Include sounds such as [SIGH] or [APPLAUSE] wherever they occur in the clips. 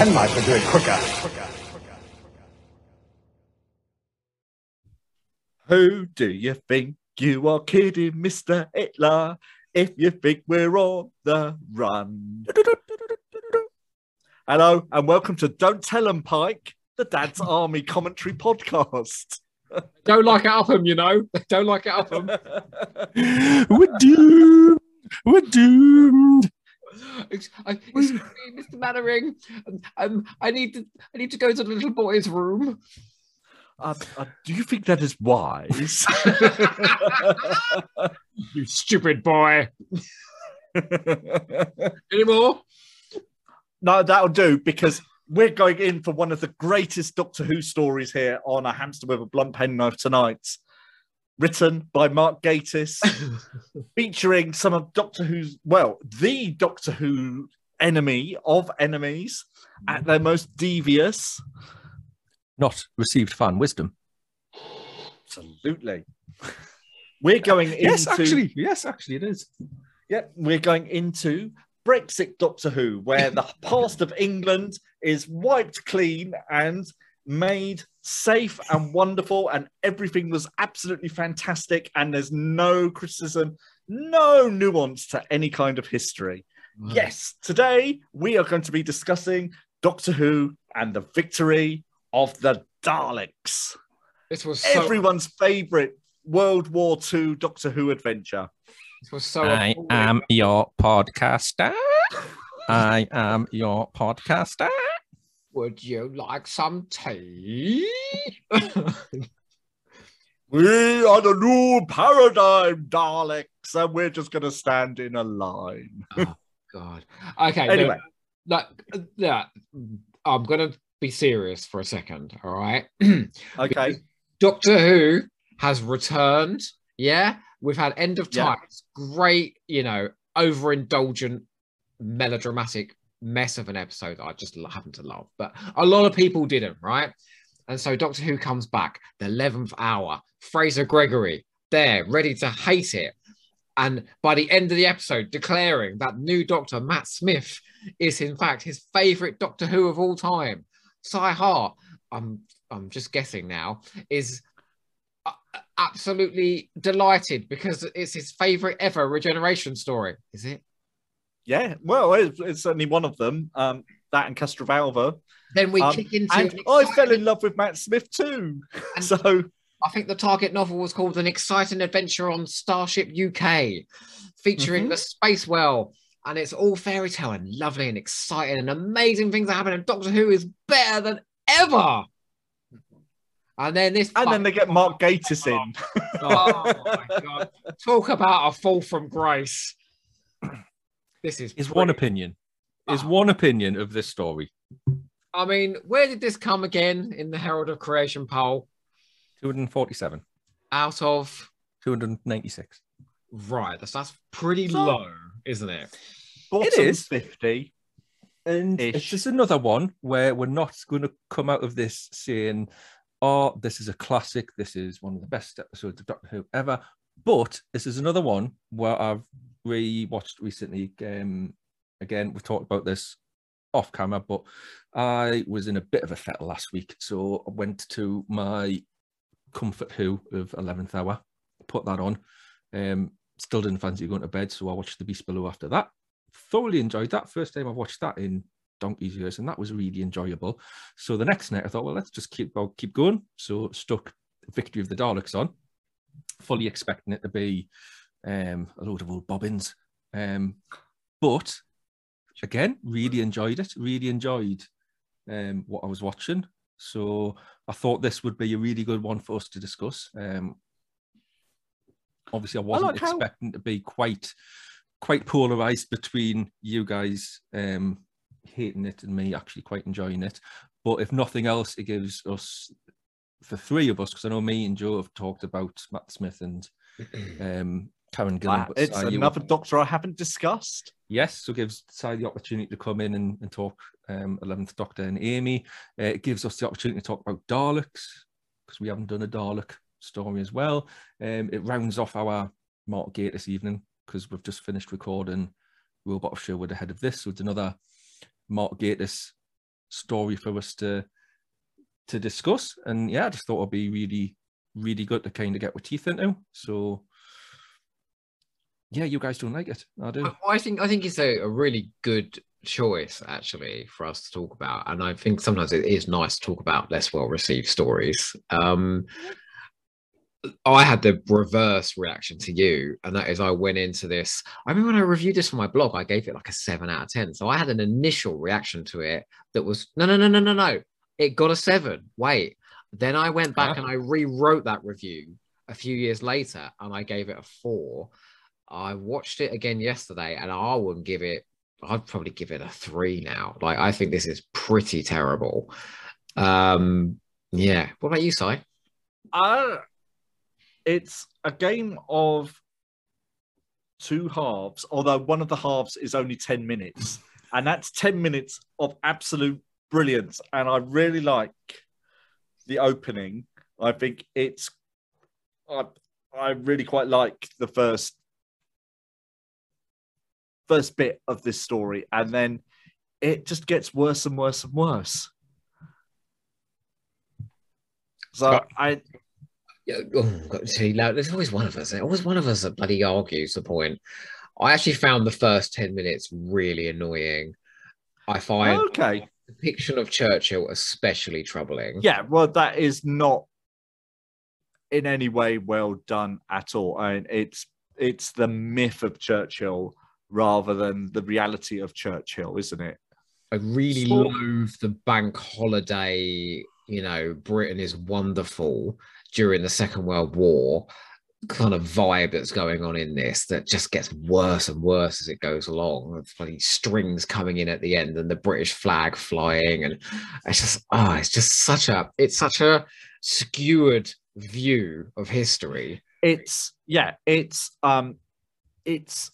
hamster with a blunt penknife would do it quicker. Who do you think you are kidding, Mr. Hitler? If you think we're on the run. Hello, and welcome to Don't Tell 'em Pike, the Dad's [LAUGHS] Army commentary podcast. Don't like it up them, you know. [LAUGHS] Don't like it up them. [LAUGHS] We're doomed. We're doomed. Excuse me, Mr. Mainwaring. Um, um, I need to. I need to go to the little boy's room. Uh, uh, do you think that is wise? [LAUGHS] [LAUGHS] You stupid boy. Any more? no, that'll do because we're going in for one of the greatest Doctor Who stories here on A Hamster with a Blunt Penknife tonight. Written by Mark Gatiss, [LAUGHS] featuring some of Doctor Who's, well, the Doctor Who enemy of enemies at their most devious. Not received fan wisdom. Absolutely. We're going [LAUGHS] into. Yes, actually. Yes, actually, it is. Yep, we're going into Brexit Doctor Who, where [LAUGHS] the past of England is wiped clean and made safe and wonderful, and everything was absolutely fantastic, and there's no criticism, no nuance to any kind of history. Yes, today we are going to be discussing Doctor Who and the victory of the Daleks. This was so. Everyone's favorite World War II Doctor Who adventure. This was so. I appalling. am your podcaster. I am your podcaster. Would you like some tea? [LAUGHS] We are the new paradigm Daleks, and we're just going to stand in a line. [LAUGHS] oh God. Okay. no, Anyway, Like, uh, yeah, I'm gonna be serious for a second. All right. [CLEARS THROAT] okay. Doctor Who has returned. Yeah, we've had End of Yeah. Time. Great, you know, overindulgent, melodramatic mess of an episode that I just happen to love, but a lot of people didn't, right? And so Doctor Who comes back, the 11th hour, Frazer Gregory, there, ready to hate it. And by the end of the episode, declaring that new Doctor, Matt Smith, is in fact his favorite Doctor Who of all time. Si Hart, I'm I'm just guessing now, is uh, absolutely delighted because it's his favorite ever regeneration story. Is it? Yeah, well, it's, it's certainly one of them. Um, that and Castrovalva. Then we Um, kick into and an I fell in love with Matt Smith too. And- So, I think the target novel was called An Exciting Adventure on Starship UK, featuring Mhm. the Space Whale. And it's all fairy tale and lovely and exciting and amazing things that happen. And Doctor Who is better than ever. And then this. and then they get Mark Gatiss in. Oh my god! [LAUGHS] Talk about a fall from grace. This is Is one pretty- opinion. Is Ah. one opinion of this story. I mean, where did this come again in the Herald of Creation poll? 247. Out of 296. right, that's that's pretty So- low, isn't it? Bottom is. 50. And Ish. it's just another one where we're not going to come out of this saying, oh, this is a classic. This is one of the best episodes of Doctor Who ever. But this is another one where I've re-watched recently. Um, again, we talked about this off camera, but I was in a bit of a fettle last week. So I went to my Comfort Who of 11th hour, put that on. Um, still didn't fancy going to bed, so I watched The Beast Below after that thoroughly enjoyed that. First time I've watched that in donkey's years, and that was really enjoyable. So the next night I thought, well, let's just keep I'll keep going. So stuck Victory of the Daleks on, fully expecting it to be um, a load of old bobbins. Um, but again, really enjoyed it. Really enjoyed um, what I was watching. So I thought this would be a really good one for us to discuss. Um, obviously, I wasn't like how- expecting to be quite quite polarized between you guys um, hating it and me actually quite enjoying it. But if nothing else, it gives us the three of us, because I know me and Joe have talked about Matt Smith and [CLEARS THROAT] um, Karen Gillan. But it's you- another doctor I haven't discussed. Yes, so gives Si the opportunity to come in and, and talk um, 11th Doctor and Amy. Uh, it gives us the opportunity to talk about Daleks, because we haven't done a Dalek story as well. Um, it rounds off our Mark Gatiss evening, because we've just finished recording Robot of Sherwood ahead of this. So it's another Mark Gatiss story for us to to discuss. And yeah, I just thought it'd be really, really good to kind of get our teeth into. So yeah, you guys don't like it. I do. I think I think it's a, a really good choice actually for us to talk about. And i think sometimes it is nice to talk about less well received stories. Um i had the reverse reaction to you and that is i went into this i remember when i reviewed this for my blog i gave it like a 7 out of 10 so i had an initial reaction to it that was no no no no no no. It got a 7 wait. Then i went back Huh? and i rewrote that review a few years later and i gave it a 4 I watched it again yesterday and I wouldn't give it I'd probably give it a three now. Like I think this is pretty terrible. Um yeah. What about you, Si? Uh, it's a game of two halves, although one of the halves is only 10 minutes. [LAUGHS] And that's 10 minutes of absolute brilliance. And I really like the opening. I think it's, I, I really quite like the first first bit of this story. And then it just gets worse and worse and worse. So But- I, Yeah, oh, God, see, now, there's always one of us. There's always one of us that bloody argues the point. I actually found the first 10 minutes really annoying. I find okay. the depiction of Churchill especially troubling. Yeah, well, that is not in any way well done at all. I mean, it's it's the myth of Churchill rather than the reality of Churchill, isn't it? I really So- loathe the bank holiday, you know, Britain is wonderful during the Second World War kind of vibe that's going on in this that just gets worse and worse as it goes along. With bloody strings coming in at the end and the British flag flying, and it's just ah, it's just such a it's such a skewered view of history. It's yeah, it's um, it's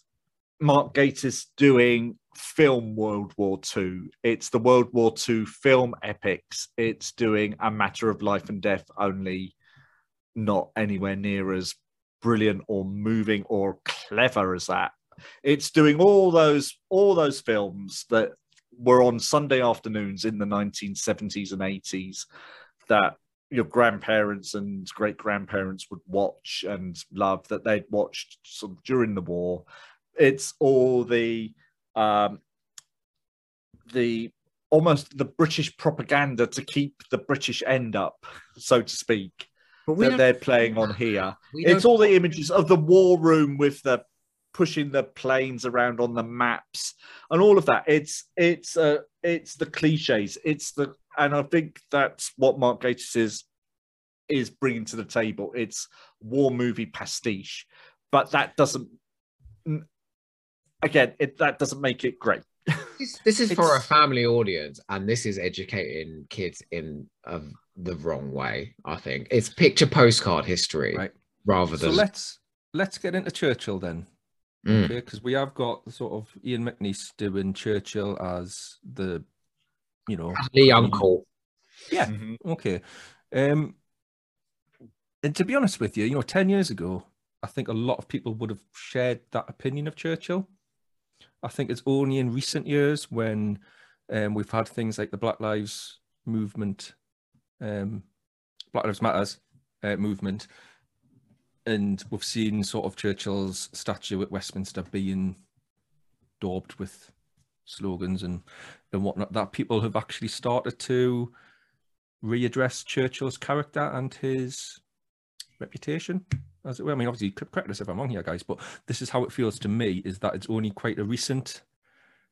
Mark Gatiss doing film World War Two. It's the World War Two film epics. It's doing a matter of life and death, only not anywhere near as brilliant or moving or clever as that. It's doing all those all those films that were on Sunday afternoons in the 1970s and 80s that your grandparents and great grandparents would watch and love that they'd watched sort of during the war. It's all the um, the almost the British propaganda to keep the British end up, so to speak, that they're playing on [LAUGHS] here. It's all the images of the war room with the pushing the planes around on the maps and all of that. It's it's uh it's the cliches. It's the and I think that's what Mark Gatiss is is bringing to the table. It's war movie pastiche, but that doesn't. N- Again, it, that doesn't make it great. This, this is for a family audience, and this is educating kids in uh, the wrong way. I think it's picture postcard history Right. rather So than. let's let's get into Churchill then. Mm. Okay, because we have got sort of Ian McNeice doing Churchill as the, you know, the uncle. Yeah. okay. Um, and to be honest with you, you know, ten years ago, I think a lot of people would have shared that opinion of Churchill. I think it's only in recent years when um, we've had things like the Black Lives Movement, um, Black Lives Matters uh, movement, and we've seen sort of Churchill's statue at Westminster being daubed with slogans and and whatnot that people have actually started to readdress Churchill's character and his reputation, as were. I mean, obviously, correct us if I'm wrong here, guys, but this is how it feels to me: is that it's only quite a recent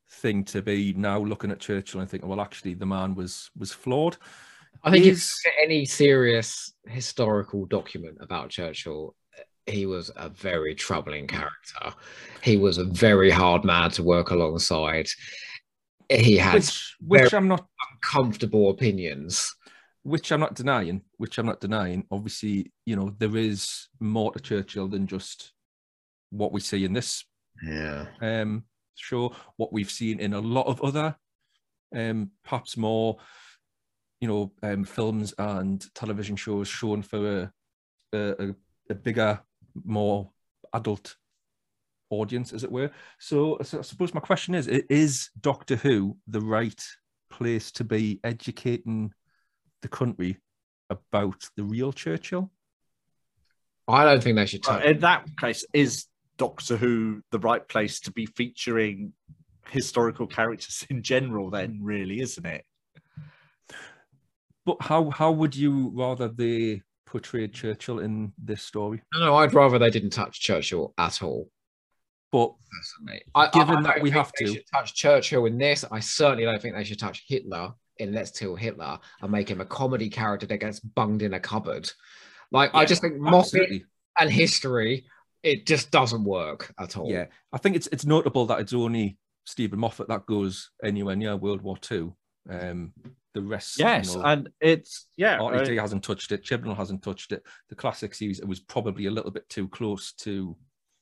thing to be now looking at Churchill and thinking, well, actually, the man was was flawed. I think if Is- any serious historical document about Churchill, he was a very troubling character. He was a very hard man to work alongside. He had Which, which I'm not comfortable opinions. Which I'm not denying, which I'm not denying. Obviously, you know, there is more to Churchill than just what we see in this Yeah. um, show, what we've seen in a lot of other, um, perhaps more, you know, um, films and television shows shown for a, a, a- bigger, more adult audience, as it were. So, so I suppose my question is: Is Doctor Who the right place to be educating the country about the real Churchill? I don't think they should Well, touch. in that case, is Doctor Who the right place to be featuring historical characters in general? Then, really, isn't it? But how how would you rather they portrayed Churchill in this story? No, no, I'd rather they didn't touch Churchill at all. But Personally, I, Given I- I that we have to- touch Churchill in this. I certainly don't think they should touch Hitler in Let's Kill Hitler and make him a comedy character that gets bunged in a cupboard. Like I just think Moffat and history, it just doesn't work at all. Yeah, I think it's it's notable that it's only Steven Moffat that goes anywhere near World War Two. Um, the rest, you Yes, know, and it's yeah. RTD uh, hasn't touched it. Chibnall hasn't touched it. The classic series, it was probably a little bit too close to.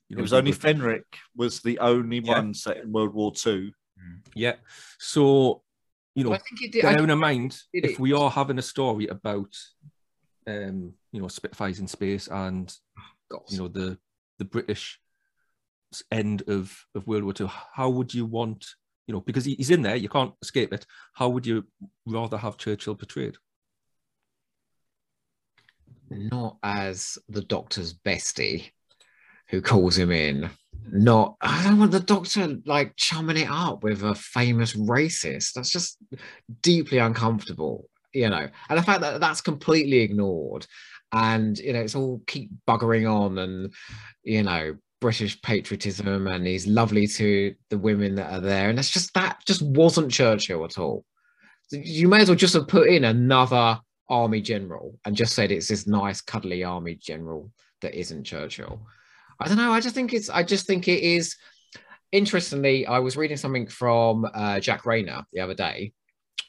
You know, it was only good- Fenric was the only Yeah. one set in World War Two. Yeah. So, you know, I think it did. I bearing in mind, if we are having a story about, um, you know, Spitfires in space and you know the the British end of of World War Two, how would you want, you know, because he's in there, you can't escape it. How would you rather have Churchill portrayed? not as the doctor's bestie who calls him in. Not, I don't want the doctor like chumming it up with a famous racist. That's just deeply uncomfortable, you know. And the fact that that's completely ignored, and you know, it's all keep buggering on, and you know, British patriotism, and he's lovely to the women that are there, and that's just that just wasn't Churchill at all. You may as well just have put in another army general and just said it's this nice cuddly army general that isn't Churchill. I don't know. I just think it's. I just think it is. Interestingly, I was reading something from uh, Jac Rayner the other day,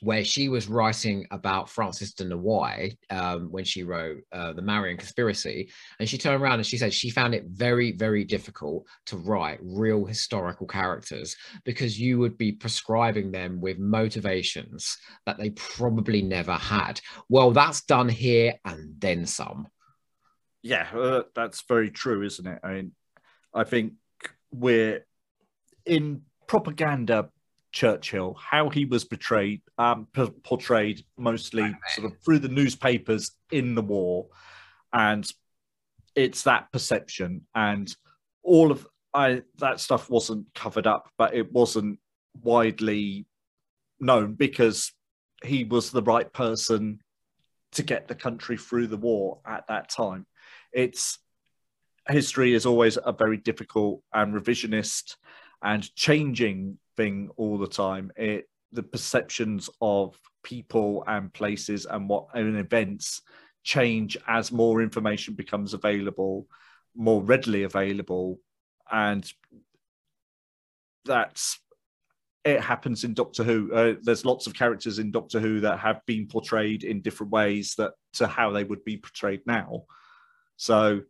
where she was writing about Frances de Noailles um, when she wrote uh, the Marian Conspiracy, and she turned around and she said she found it very, very difficult to write real historical characters because you would be prescribing them with motivations that they probably never had. Well, that's done here and then some. Yeah, uh, that's very true, isn't it? I mean, I think we're in propaganda. Churchill, how he was portrayed, um, p- portrayed mostly sort of through the newspapers in the war, and it's that perception, and all of I that stuff wasn't covered up, but it wasn't widely known because he was the right person to get the country through the war at that time. It's history is always a very difficult and revisionist and changing thing all the time. It the perceptions of people and places and what and events change as more information becomes available, more readily available, and that's it happens in Doctor Who. Uh, there's lots of characters in Doctor Who that have been portrayed in different ways that to how they would be portrayed now. So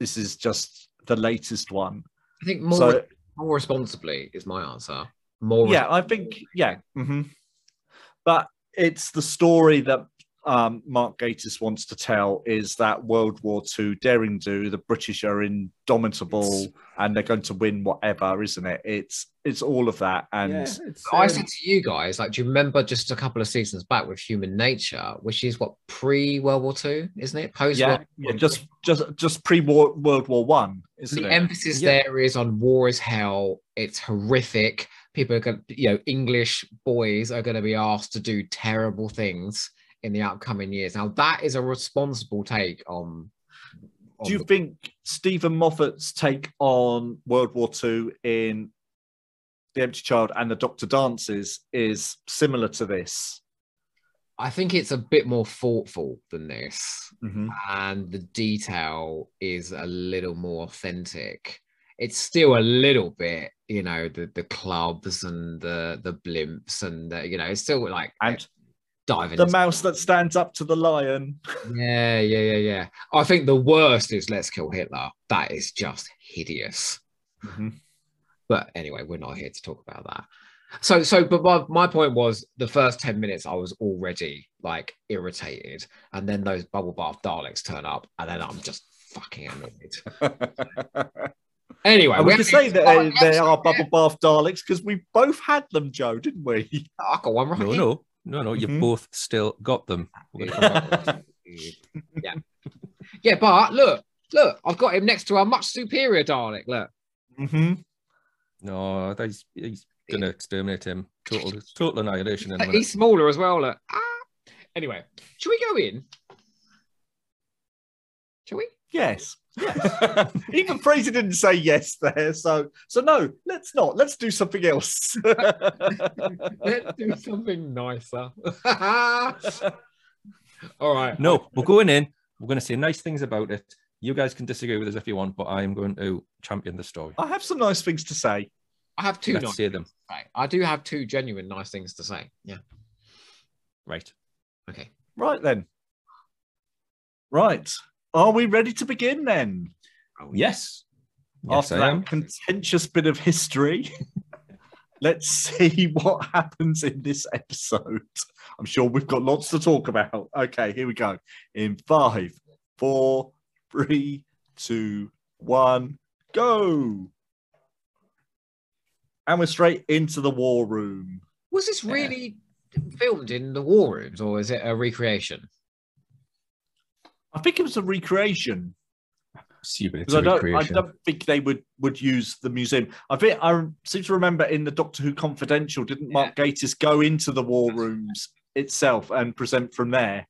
this is just the latest one. I think more, so more responsibly is my answer. More yeah, I think yeah, hmm but it's the story that um, Mark Gatiss wants to tell is that World War II daring do the British are indomitable It's- and they're going to win whatever, isn't it? It's it's all of that and. it's, I um, said to you guys, like, do you remember just a couple of seasons back with Human Nature, which is what pre World War Two, isn't it? Post yeah, yeah, just just just pre World War One, isn't the it? emphasis Yeah. there is on war is hell. It's horrific. People are going, to you know, English boys are going to be asked to do terrible things in the upcoming years. Now that is a responsible take on. on Do you the- think Steven Moffat's take on World War II in The Empty Child and The Doctor Dances is similar to this? I think it's a bit more thoughtful than this. Mm-hmm. and the detail is a little more authentic. It's still a little bit, you know, the the clubs and the the blimps and the, you know, it's still like And diving. the into- mouse that stands up to the lion. yeah, yeah, yeah, yeah. I think the worst is Let's Kill Hitler. That is just hideous. Mm-hmm. But anyway, we're not here to talk about that. So, so, but my, my point was the first 10 minutes I was already like irritated. And then those bubble bath Daleks turn up, and then I'm just fucking annoyed. Anyway, And we have can to- say that they, they are bubble bath Daleks because we both had them, Joe, didn't we? I got one right. No, no, no, no. You've Mhm. both still got them. We're gonna come back to that. yeah. Yeah, but look, look, I've got him next to our much superior Dalek. Look. Mm-hmm. No, he's, he's going to exterminate him. Total, [LAUGHS] total annihilation in. He's smaller as well. Look. Ah. Anyway, should we go in? Shall we? Yes. yes. [LAUGHS] Even Frazer didn't say yes there, so so no, let's not. Let's do something else. [LAUGHS] Let's do something nicer. [LAUGHS] All right. No, we're going in. We're going to say nice things about it. You guys can disagree with us if you want, but I am going to champion the story. I have some nice things to say. I have two Let's nice say them. things. I do have two genuine nice things to say. Yeah. Right. Okay. Right then. Right. Are we ready to begin then? Oh, yes. Yes, After I that am. contentious bit of history, [LAUGHS] let's see what [LAUGHS] happens in this episode. I'm sure we've got lots to talk about. Okay, here we go. In five, four, three, two, one, go. And we're straight into the war room. Was this Yeah. really filmed in the war rooms or is it a recreation? I think it was a recreation. Assuming it's Because I a don't, I don't think they would would use the museum. I think I seem to remember in the Doctor Who Confidential, didn't Mark Gatiss go into the war rooms itself and present from there?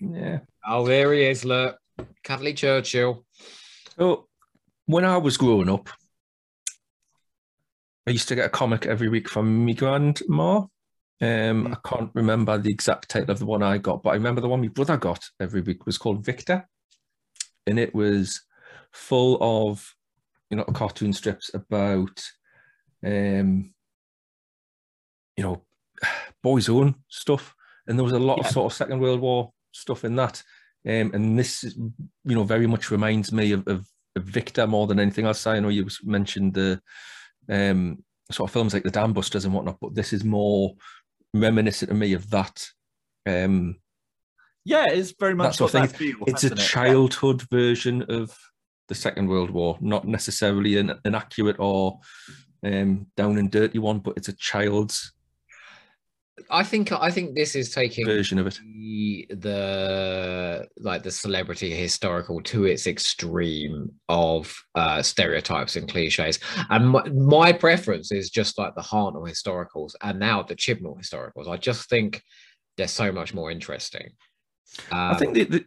Yeah. Oh, there he is. Look, Cuddly Churchill. So when I was growing up, I used to get a comic every week from my grandma. Um, I can't remember the exact title of the one I got, but I remember the one my brother got every week was called Victor, and it was full of, you know, cartoon strips about, um, you know, [SIGHS] boys' own stuff, and there was a lot Yeah. of sort of Second World War stuff in that. Um, and this, you know, very much reminds me of, of, of Victor more than anything else. I know you mentioned the um, sort of films like the Dam Busters and whatnot, but this is more reminiscent to me of that. Um, Yeah, it's very much that sort of that feel. it's a it? childhood version of the Second World War, not necessarily an, an accurate or um, down and dirty one, but it's a child's I think I think this is taking version of it. the, the like the celebrity historical to its extreme of uh stereotypes and cliches and my, my preference is just like the hartnell historicals and now the chibnall historicals i just think they're so much more interesting I Um, think the, the,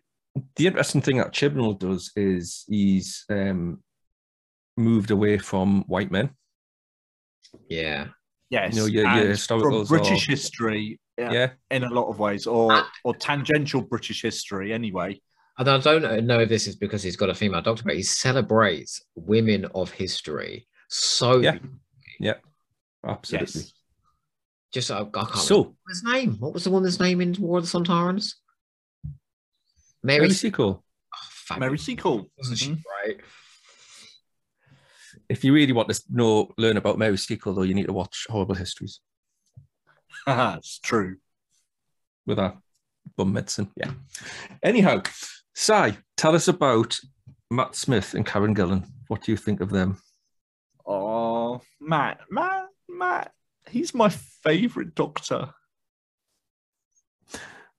the interesting thing that Chibnall does is he's um, moved away from white men. yeah Yes, You know, your- your and historicals from British are- history, yeah, Yeah, in a lot of ways, or Ah. or tangential British history, anyway. and i don't know if this is because he's got a female doctor but he celebrates women of history so Yeah. absolutely. Yes, just i, I can't So, remember his name what was the woman's name in war of the Sontarans? mary, Mary Seacole, Oh, fabulous. Mary Seacole. Wasn't she Mhm. If you really want to know, learn about Mary Seacole, though, you need to watch Horrible Histories [LAUGHS] it's true. with our bum medicine. Yeah. Anyhow, Si, tell us about Matt Smith and Karen Gillan. What do you think of them? Oh, Matt, Matt, Matt. He's my favourite Doctor.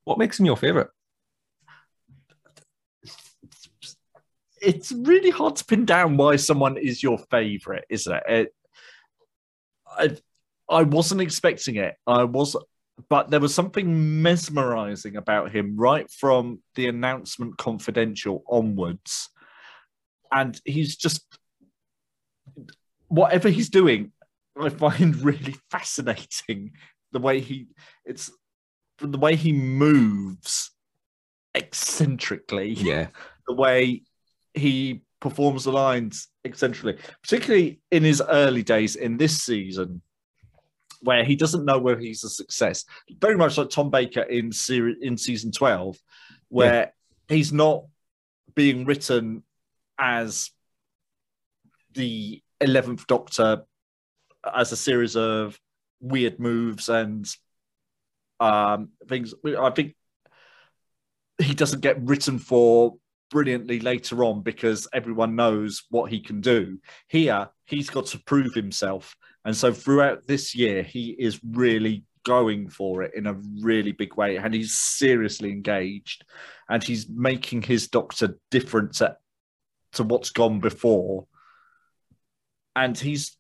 What makes him your favourite? It's really hard to pin down why someone is your favourite, isn't it? it I, I wasn't expecting it. I was, but there was something mesmerising about him right from the announcement confidential onwards, and he's just whatever he's doing. I find [LAUGHS] really fascinating the way he it's the way he moves eccentrically Yeah. the way he performs the lines eccentrically, particularly in his early days in this season, where he doesn't know whether he's a success. Very much like Tom Baker in series in season twelve, where he's not being written as the eleventh Doctor as a series of weird moves and um, things. I think he doesn't get written for brilliantly later on because everyone knows what he can do. Here, he's got to prove himself. And so throughout this year, he is really going for it in a really big way. And he's seriously engaged and he's making his doctor different to, to what's gone before. And he's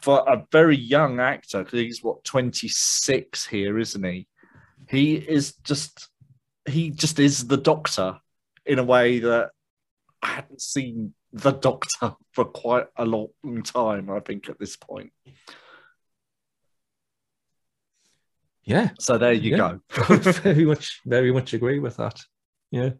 for a very young actor, because he's what 26 here, isn't he? He is just he just is the doctor in a way that I hadn't seen the Doctor [LAUGHS] for quite a long time. I think at this point. Yeah. So there you Yeah. go. [LAUGHS] very much, very much agree with that. Yeah.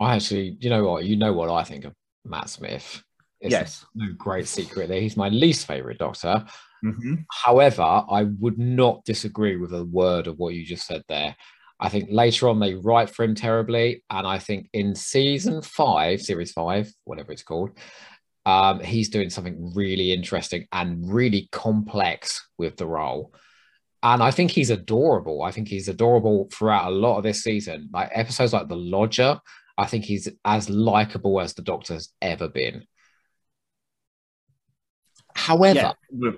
I actually, you know what? You know what I think of Matt Smith. It's yes. no great secret there. he's my least favorite Doctor. Mhm. However, I would not disagree with a word of what you just said there. I think later on they write for him terribly, and I think in season five, series five, whatever it's called, um, he's doing something really interesting and really complex with the role. And I think he's adorable. I think he's adorable throughout a lot of this season. Like episodes like The Lodger, I think he's as likable as the Doctor's ever been. However, Yeah.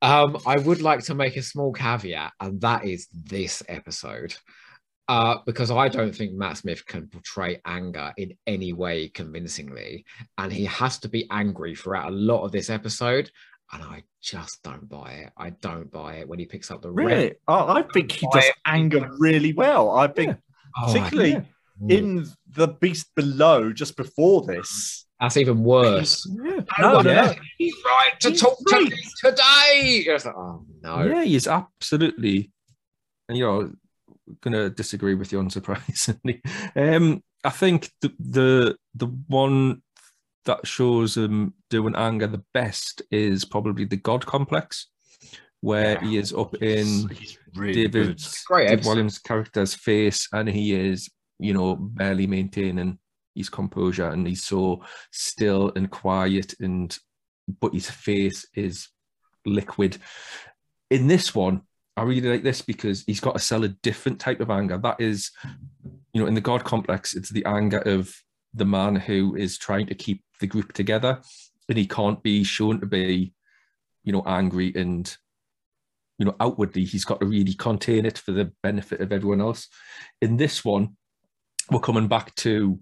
Um, I would like to make a small caveat, and that is this episode. Uh, because I don't think Matt Smith can portray anger in any way convincingly. And he has to be angry throughout a lot of this episode. And I just don't buy it. I don't buy it when he picks up the red. Really, I, I think he does anger really well. I think, Oh, particularly Yeah. in the Beast Below, just before this. That's even worse. Yeah. No, one no. has any right to He's talk to me today. It's like, oh no. Yeah, he's absolutely, and you know, gonna disagree with you unsurprisingly. [LAUGHS] Um, I think the the the one that shows him doing anger the best is probably the God complex, where he is up in He's really David, Great David. Walliams' character's face, and he is, you know, barely maintaining his composure, and he's so still and quiet, and but his face is liquid. In this one, I really like this because he's got to sell a different type of anger. That is, you know, in the God complex, it's the anger of the man who is trying to keep the group together, and he can't be shown to be, you know, angry and you know, outwardly, he's got to really contain it for the benefit of everyone else. In this one, we're coming back to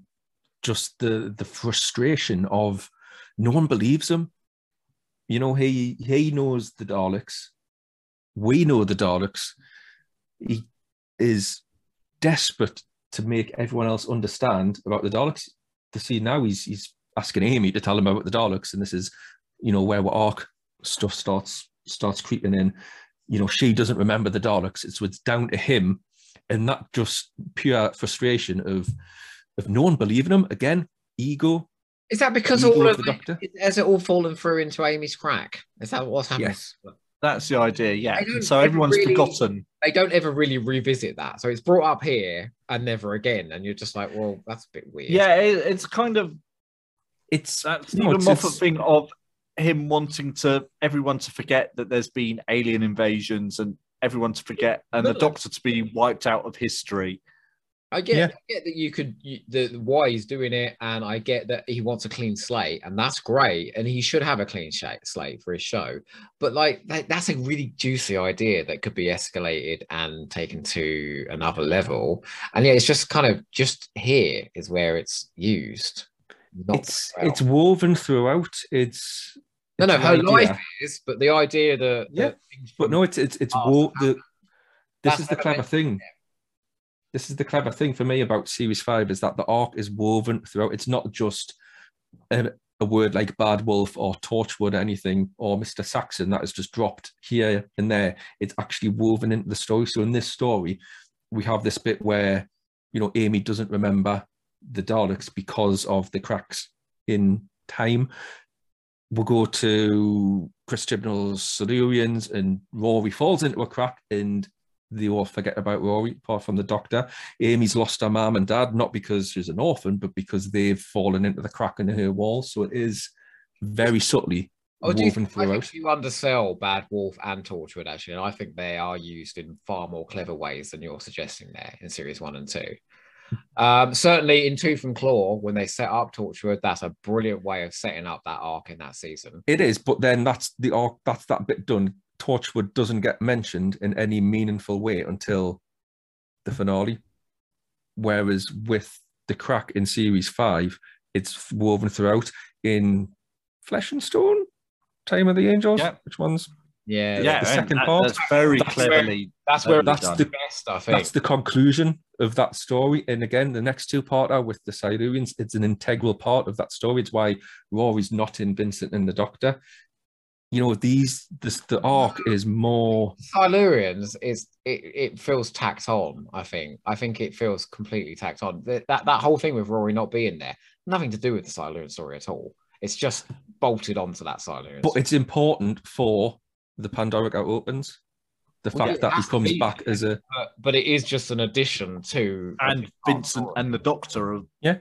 just the the frustration of no one believes him. You know, he he knows the Daleks. We know the Daleks. He is desperate to make everyone else understand about the Daleks. To see now, he's he's asking Amy to tell him about the Daleks, and this is, you know, where arc stuff starts starts creeping in you know, she doesn't remember the Daleks. It's it's down to him, and that just pure frustration of of no one believing him. Again, ego. Is that because all of of the it, Doctor? has it all fallen through into Amy's crack? Is that what's happening? Yes. That's the idea, yeah. So everyone's really- forgotten. They don't ever really revisit that, so it's brought up here and never again, and you're just like, well, that's a bit weird. Yeah, it, it's kind of It's that's No, even it's- Moffat it's- thing of him wanting to everyone to forget that there's been alien invasions and everyone to forget and the Doctor to be wiped out of history. I get, Yeah. I get that you could you, the why he's doing it, and I get that he wants a clean slate, and that's great, and he should have a clean sh- slate for his show. But like that, that's a really juicy idea that could be escalated and taken to another level. And yeah, it's just kind of just here is where it's used. Not it's throughout. it's woven throughout. It's no, no, her idea. life is, but the idea that Yeah, that But no, it's it's it's wo- the. This that's is the clever thing. This is the clever thing for me about series five is that the arc is woven throughout. It's not just a, a word like Bad Wolf or Torchwood or anything or Mr. Saxon that is just dropped here and there. It's actually woven into the story. So in this story, we have this bit where you know Amy doesn't remember the Daleks because of the cracks in time. We'll go to Chris Chibnall's Silurians and Rory falls into a crack and they all forget about Rory, apart from the doctor. Amy's lost her mum and dad, not because she's an orphan, but because they've fallen into the crack in her wall. So it is very subtly Oh, do you, woven I think you undersell Bad Wolf and Torchwood actually, and I think they are used in far more clever ways than you're suggesting there in series one and two. [LAUGHS] Um, certainly in Tooth and Claw, when they set up Torchwood, that's a brilliant way of setting up that arc in that season. It is, but then that's the arc. That's that bit done. Torchwood doesn't get mentioned in any meaningful way until the finale. Whereas with the crack in series five, it's woven throughout in Flesh and Stone, Time of the Angels. Yeah. Which one's Yeah, yeah, the second that- part. That's very That's cleverly. that's where That's that's the- the best. I think. that's the conclusion of that story. And again, the next two parter with the Silurians, it's an integral part of that story. It's why Rory's not in Vincent and the Doctor. You know, these this the arc is more Silurians is it, it feels tacked on. I think. I think it feels completely tacked on. That, that that whole thing with Rory not being there, nothing to do with the Silurian story at all. It's just bolted onto that Silurian. but it's important for the Pandorica opens. The Well, fact yeah, that he comes be. back as a but, but it is just an addition to and big Vincent and the Doctor, are, Yeah.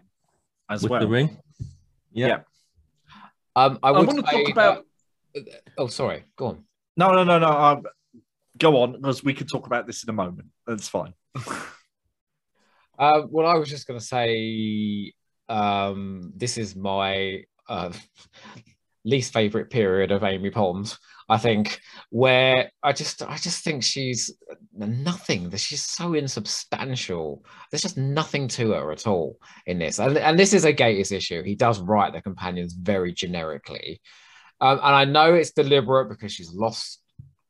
as with well. the ring. Yeah. Yeah. Um, I, I want to talk about. Oh, sorry. Go on. No, no, no, no. Um, go on, because we can talk about this in a moment. That's fine. [LAUGHS] Uh, well, I was just going to say um, this is my uh, [LAUGHS] least favorite period of Amy Pond. I think where I just I just think she's nothing. That she's so insubstantial. There's just nothing to her at all in this. And, and this is a Gatiss issue. He does write the companions very generically, um, and I know it's deliberate because she's lost.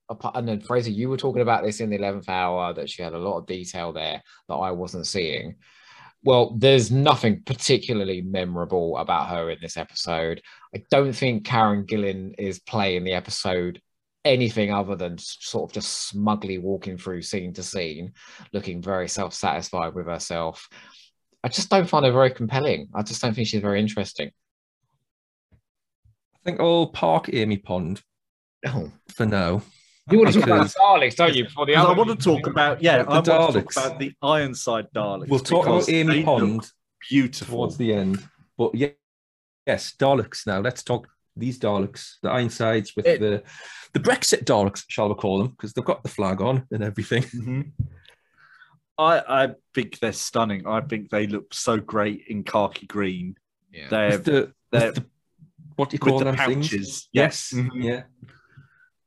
a And then Frazer, you were talking about this in the eleventh hour that she had a lot of detail there that I wasn't seeing. Well, there's nothing particularly memorable about her in this episode. I don't think Karen Gillan is playing the episode anything other than sort of just smugly walking through scene to scene, looking very self satisfied with herself. I just don't find her very compelling. I just don't think she's very interesting. I think I'll park Amy Pond Oh, for now. you want to talk about Because- the Daleks, don't you? Before the 'Cause I want to talk about yeah, The I want to talk Daleks. about the Ironside Daleks. We'll talk about Amy they Pond Beautiful. towards the end. But yeah, yes, Daleks now. Let's talk these Daleks, the Ironsides with It- the the Brexit Daleks, shall we call them, because they've got the flag on and everything. Mhm. I I think they're stunning. I think they look so great in khaki green. Yeah. They're With the, they're with the what do you call the them pouches. things? Yes. Yes. Mhm. Yeah.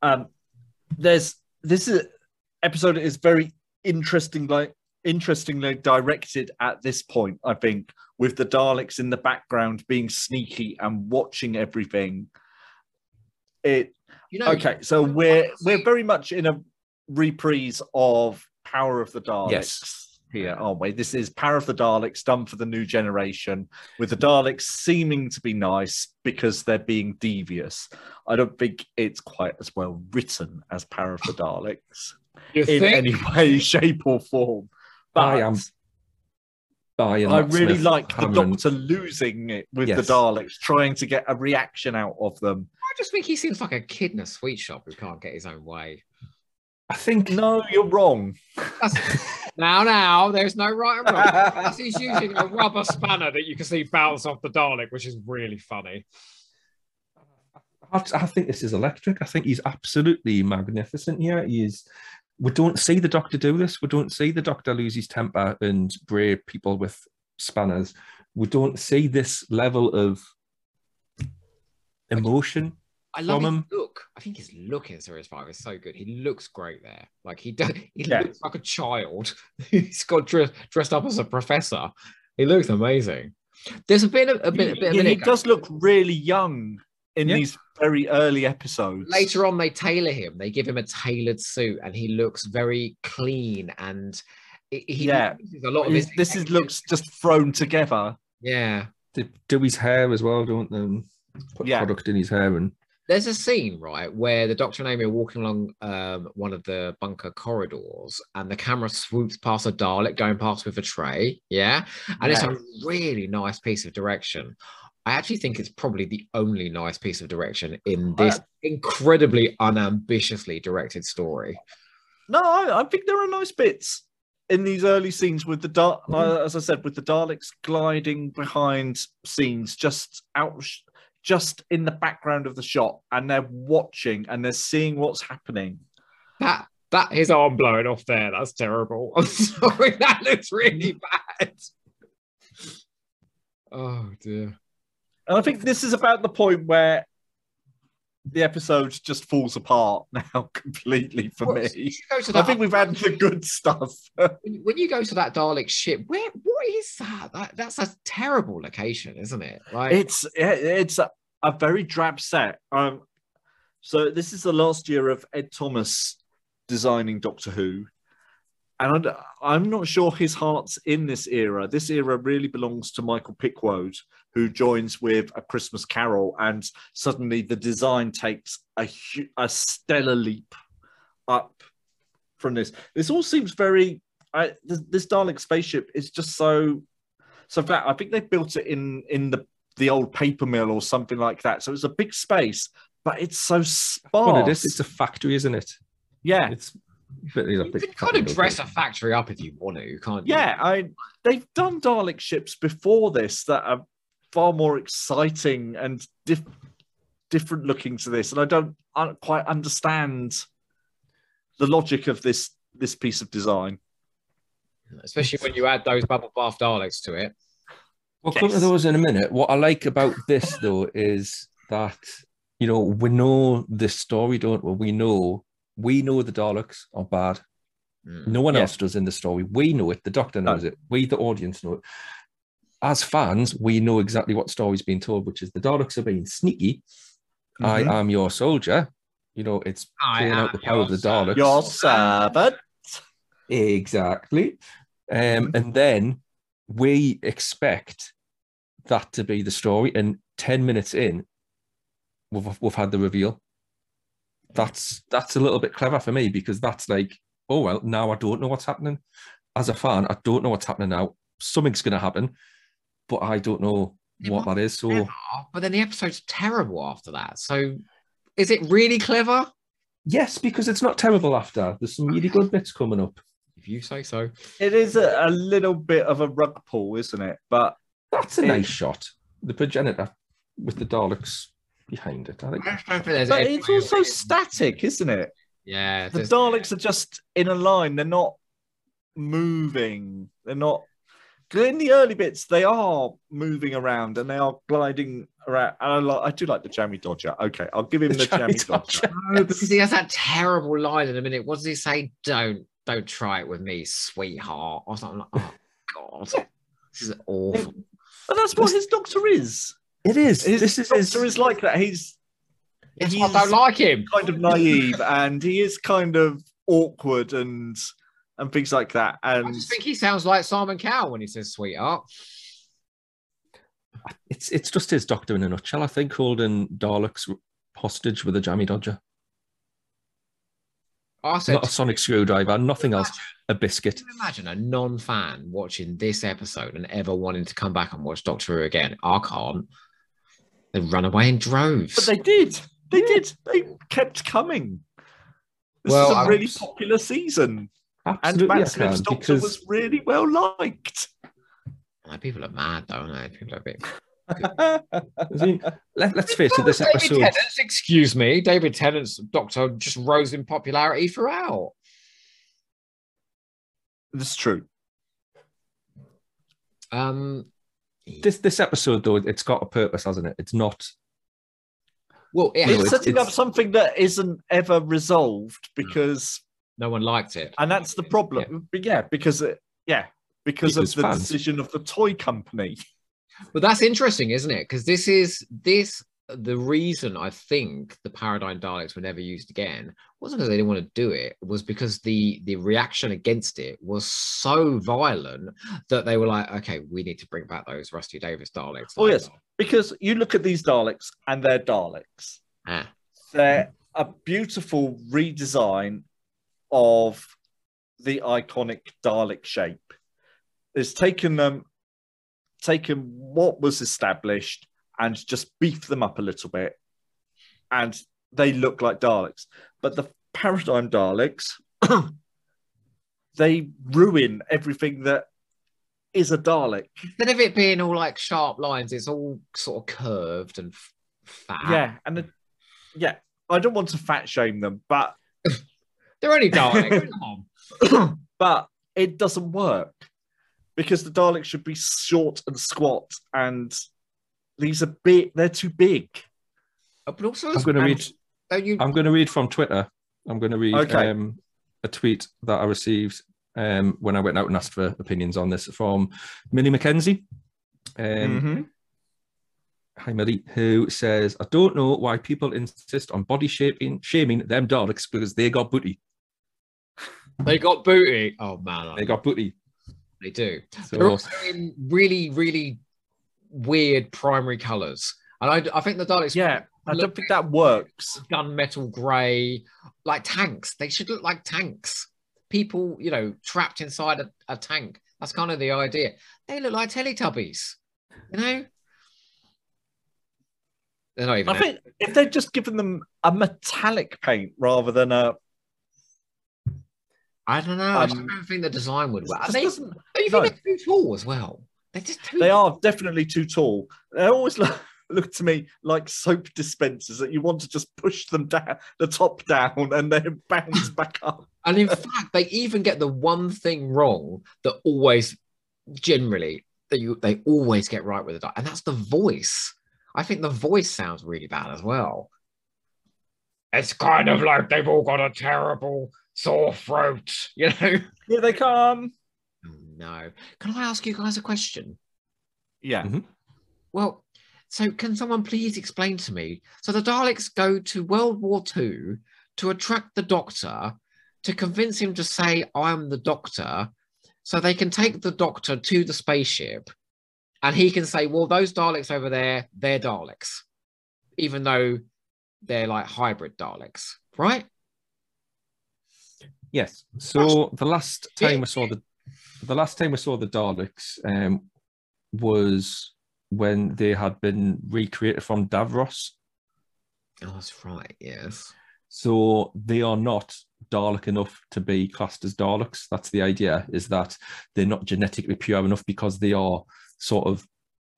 um there's this is episode is very interesting like interestingly directed at this point i think with the daleks in the background being sneaky and watching everything it You know, okay so we're we're very much in a reprise of power of the daleks Yes. Here aren't we? This is power of the daleks done for the new generation with the daleks seeming to be nice because they're being devious. I don't think it's quite as well written as power of the daleks you in think? any way [LAUGHS] shape or form. But I am. Buying I really Smith. like the doctor losing it with the Yes. daleks trying to get a reaction out of them. I just think he seems like a kid in a sweet shop who can't get his own way. I think no you're wrong [LAUGHS] now, now, there's no right and wrong. [LAUGHS] He's using a rubber spanner that you can see bounce off the Dalek, which is really funny. I, I think this is electric. I think he's absolutely magnificent here. He is. We don't see the Doctor do this. We don't see the Doctor lose his temper and braid people with spanners. We don't see this level of emotion. I love From him. look. I think his look in Series 5 is so good. He looks great there. Like he does, he Yeah. looks like a child. [LAUGHS] He's got dressed, dressed up as a professor. He looks amazing. There's a bit of a bit, a bit of Yeah, an he does look really young in Yeah. these very early episodes later on they tailor him they give him a tailored suit and he looks very clean and he he Yeah. a lot of his this is looks just thrown together yeah They do his hair as well, don't they? Put Yeah. product in his hair and there's a scene right where the doctor and amy are walking along um, one of the bunker corridors and the camera swoops past a dalek going past with a tray yeah? And it's a really nice piece of direction. I actually think it's probably the only nice piece of direction in this Uh, incredibly unambitiously directed story. No, I, I think there are nice bits in these early scenes with the Dal- Mm-hmm. uh, as I said, with the Daleks gliding behind scenes, just out, just in the background of the shot, and they're watching and they're seeing what's happening. That that his arm blowing off there, that's terrible. [LAUGHS] I'm sorry, that looks really bad. Oh dear. And I think this is about the point where the episode just falls apart [LAUGHS] now completely for Well, me. to I think we've had the good stuff. [LAUGHS] when, when you go to that Dalek ship, where what is that? that? That's a terrible location, isn't it? Like it's it's a, very drab set. Um, so this is the last year of Ed Thomas designing Doctor Who, and I'm not sure his heart's in this era. This era really belongs to Michael Pickwoad, who joins with A Christmas Carol, and suddenly the design takes a a stellar leap up from this. This all seems very. I, this, this Dalek spaceship is just so so flat. I think they built it in in the the old paper mill or something like that. So it's a big space, but it's so sparse. Well, it is. It's a factory, isn't it? yeah, It's but, you know, you can kind of factory, dress a factory up if you want to, can't you? yeah. I they've done Dalek ships before this that are far more exciting and diff, different looking to this, and I don't, I don't quite understand the logic of this this piece of design. Especially when you add those bubble bath Daleks to it. We'll come to those in a minute. What I like about this though is that you know we know this story, don't we? We know we know the Daleks are bad. Mm. No one Yeah. else does in the story. We know it. The Doctor knows it. We, the audience, know it. As fans, we know exactly what story's being told, which is the Daleks are being sneaky. I Mhm. am your soldier. You know, it's I playing out the power of the. Daleks. Your servant. Exactly. Um, and then we expect that to be the story. And 10 minutes in, we've, we've had the reveal. That's that's a little bit clever for me because that's like, oh well, now I don't know what's happening. As a fan, I don't know what's happening now. Something's gonna happen, but I don't know Yeah, what that is. So Clever, But then the episode's terrible after that. So is it really clever? yes, because it's not terrible after. There's some really good bits coming up. If you say so. It is a, a little bit of a rug pull, isn't it? But That's a It- nice shot. The progenitor with the Daleks behind it. I think but it's also static, isn't it? Yeah. The there's- Daleks are just in a line. They're not moving. They're not. 'cause In the early bits, they are moving around and they are gliding around. And I, like, I do like the jammy dodger. Okay, I'll give him the, The jammy, jammy dodger. No, because he has that terrible line in a minute. What does he say? Don't don't try it with me, sweetheart. Or something like, oh God. This is awful. But that's what his doctor is. it is. His this is doctor his, is like that. He's That's he's I don't like him. kind of naive and he is kind of awkward and and things like that. I And just think he sounds like Simon Cowell when he says sweetheart. it's it's just his doctor in a nutshell. I think holding Daleks hostage with a jammy dodger, I said, not a sonic screwdriver, nothing else. A biscuit. Can you imagine a non-fan watching this episode and ever wanting to come back and watch Doctor Who again? I can't. They run away in droves. but they did. They did. They kept coming. This Well, is a I- really popular season. And Absolutely, Matt Smith's doctor because was really well liked. People are mad, though, aren't they? People are a bit. I let, us face it. This David episode, Tennant's, excuse me, David Tennant's Doctor just rose in popularity throughout. That's true. Um, this this episode though, it's got a purpose, hasn't it? It's not. well, it You know, It's has- it's- setting up something that isn't ever resolved because, no one liked it. and that's the problem. But yeah, because it, yeah, because People's of the fans. decision of the toy company. [LAUGHS] But that's interesting, isn't it? Because this is this the reason I think the paradigm Daleks were never used again wasn't because they didn't want to do it. Was because the the reaction against it was so violent that they were like, okay, we need to bring back those Rusty Davies Daleks. Oh, yes. Because you look at these Daleks and they're Daleks. ah, They're a beautiful redesign of the iconic Dalek shape. It's taken them, taken what was established and just beefed them up a little bit, and they look like Daleks. But the paradigm Daleks, [CLEARS THROAT] they ruin everything that is a Dalek. instead of it being all like sharp lines, it's all sort of curved and fat. Yeah, and it- yeah, I don't want to fat shame them, but [LAUGHS] they're only Daleks. [LAUGHS] [CLEARS THROAT] But it doesn't work because the Daleks should be short and squat, and these are big. They're too big. Uh, But also, I'm going to read. Don't you? I'm going to read from Twitter. I'm going to read Okay. um, a tweet that I received um, when I went out and asked for opinions on this from Millie McKenzie. Um, Mhm. Hi, Millie, who says, I don't know why people insist on body shaping, shaming them Daleks because they got booty. They got booty. Oh man, They got booty. They do. So, They're also in really, really weird primary colours, and I, I think the Daleks Yeah, I don't think that works. gunmetal grey, like tanks. They should look like tanks. People, you know, trapped inside a, a tank. That's kind of the idea. They look like Teletubbies, you know. They're not even. I think if they'd just given them a metallic paint rather than a, I don't know. I just um, don't think the design would work. And they, don't you think they're too tall as well? They're just too. they are definitely too tall. They always look, [LAUGHS] look to me like soap dispensers that you want to just push them down, the top down, and then [LAUGHS] bounce back up. And in fact, they even get the one thing wrong that always, generally, that you they always get right with the dog, and that's the voice. I think the voice sounds really bad as well. It's kind of like they've all got a terrible sore throat, you know. Here they come. No. Can I ask you guys a question? Yeah. Mm-hmm. Well, so can someone please explain to me? So the Daleks go to World War II to attract the Doctor, to convince him to say, I'm the Doctor, so they can take the Doctor to the spaceship and he can say, Well, those Daleks over there, they're Daleks, even though they're like hybrid Daleks, right? Yes. So the last time I saw the the last time I saw the Daleks um, was when they had been recreated from Davros. Oh, that's right, yes. So they are not Dalek enough to be classed as Daleks. That's the idea, is that they're not genetically pure enough because they are sort of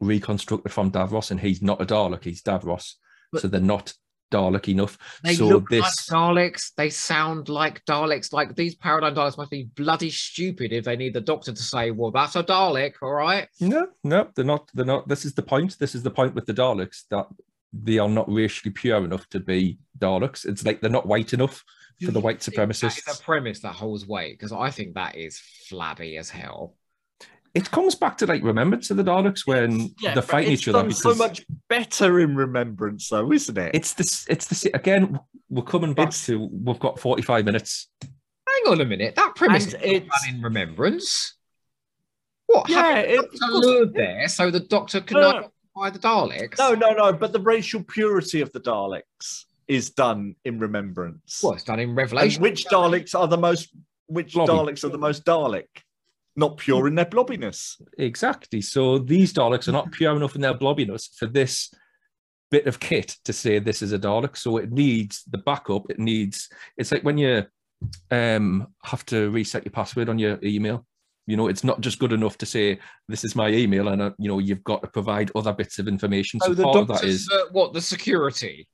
reconstructed from Davros, and he's not a Dalek, he's Davros. But- so they're not Dalek enough. They so look this like Daleks. They sound like Daleks. Like these paradigm Daleks must be bloody stupid if they need the doctor to say, "Well, that's a Dalek, all right." no, no, they're not. They're not. This is the point. This is the point with the Daleks that they are not racially pure enough to be Daleks. It's like they're not white enough for the white That is a supremacists. premise that holds weight because I think that is flabby as hell. It comes back to like remembrance of the Daleks when Yeah, they're but fighting it's each other done so much better in remembrance, though, isn't it? it's this. It's this again. We're coming back It's- to. We've got forty-five minutes. Hang on a minute. That premise is it's- done in remembrance. What? yeah, Yeah, it, lured there so the Doctor can No, no. identify the Daleks. no, no, no. But the racial purity of the Daleks is done in remembrance. Well, it's done in And Revelation. which Daleks are the most? Which Blobby. Daleks are the most Dalek? Not pure in their blobbiness. Exactly. So these Daleks are not [LAUGHS] pure enough in their blobbiness for this bit of kit to say this is a Dalek. So it needs the backup. It needs. It's like when you um, have to reset your password on your email. You know, it's not just good enough to say this is my email, and uh, you know you've got to provide other bits of information. So Oh, the part of that Doctor's, is uh, what the security.